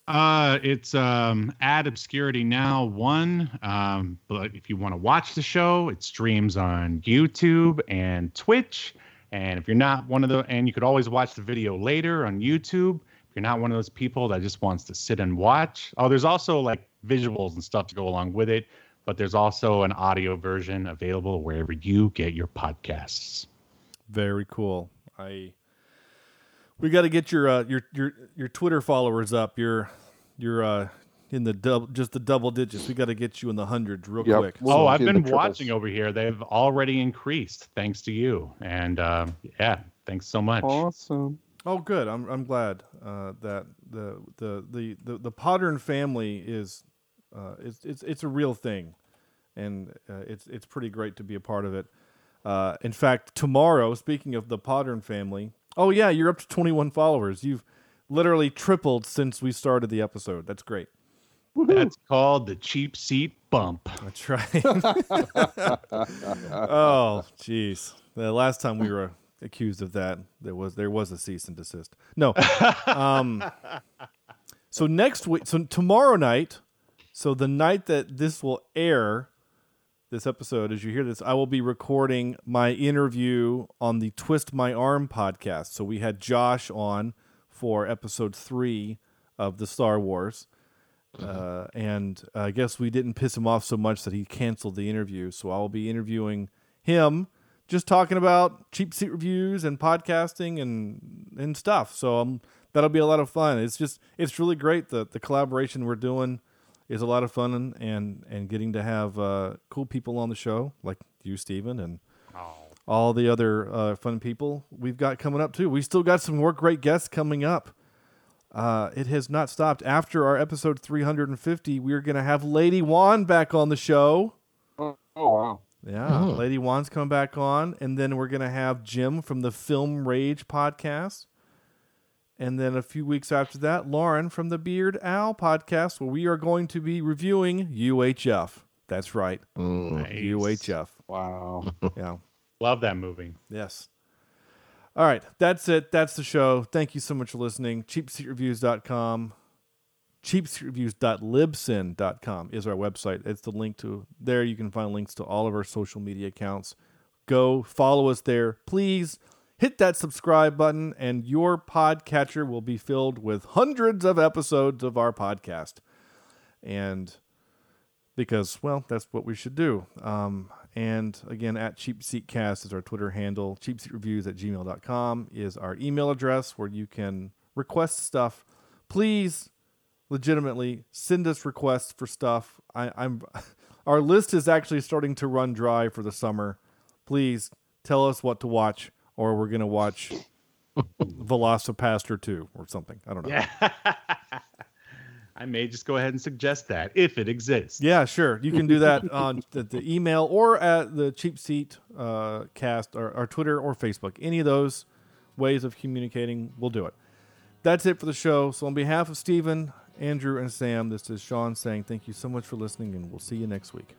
Uh, it's um at obscurity now one. Um, but if you want to watch the show, it streams on YouTube and Twitch. And if you're not one of the, and you could always watch the video later on YouTube. If you're not one of those people that just wants to sit and watch, oh, there's also like visuals and stuff to go along with it. But there's also an audio version available wherever you get your podcasts. Very cool. I we got to get your uh, your your your Twitter followers up. Your your uh in the double just the double digits. We got to get you in the hundreds real Yep. quick. Well, oh, I've been watching over here. They've already increased thanks to you. And um, yeah, thanks so much. Awesome. Oh, good. I'm I'm glad uh, that the the the the the Podern family is uh, it's it's it's a real thing, and uh, it's it's pretty great to be a part of it. Uh, in fact, tomorrow, speaking of the Podern family, oh yeah, you're up to 21 followers. You've literally tripled since we started the episode. That's great. That's called the cheap seat bump. That's right. oh, jeez. The last time we were accused of that, there was there was a cease and desist. No. Um, so next week, so tomorrow night, so the night that this will air, this episode, as you hear this, I will be recording my interview on the Twist My Arm podcast. So we had Josh on for episode three of the Star Wars. Uh, and I guess we didn't piss him off so much that he canceled the interview. So I'll be interviewing him, just talking about cheap seat reviews and podcasting and and stuff. So um, that'll be a lot of fun. It's just it's really great. The the collaboration we're doing is a lot of fun and and, and getting to have uh, cool people on the show like you, Steven, and all the other uh, fun people we've got coming up too. We still got some more great guests coming up. Uh, it has not stopped. After our episode 350, we're going to have Lady Juan back on the show. Oh, oh wow. Yeah, Oh. Lady Juan's coming back on. And then we're going to have Jim from the Film Rage podcast. And then a few weeks after that, Lauren from the Beard Owl podcast, where we are going to be reviewing UHF. That's right. Mm. UHF. Wow. Yeah. Love that movie. Yes. All right. That's it. That's the show. Thank you so much for listening. CheapSeatReviews.com. CheapSeatReviews.libsyn.com is our website. It's the link to there. You can find links to all of our social media accounts. Go follow us there. Please hit that subscribe button, and your podcatcher will be filled with hundreds of episodes of our podcast. And because well that's what we should do um, and again at cheap seat cast is our twitter handle cheapseatreviews at gmail.com is our email address where you can request stuff please legitimately send us requests for stuff I, i'm our list is actually starting to run dry for the summer please tell us what to watch or we're going to watch VelociPastor 2 or something i don't know Yeah. I may just go ahead and suggest that if it exists. Yeah, sure. You can do that on the, the email or at the Cheap Seat uh, cast or, or Twitter or Facebook. Any of those ways of communicating, we'll do it. That's it for the show. So, on behalf of Stephen, Andrew, and Sam, this is Sean saying thank you so much for listening, and we'll see you next week.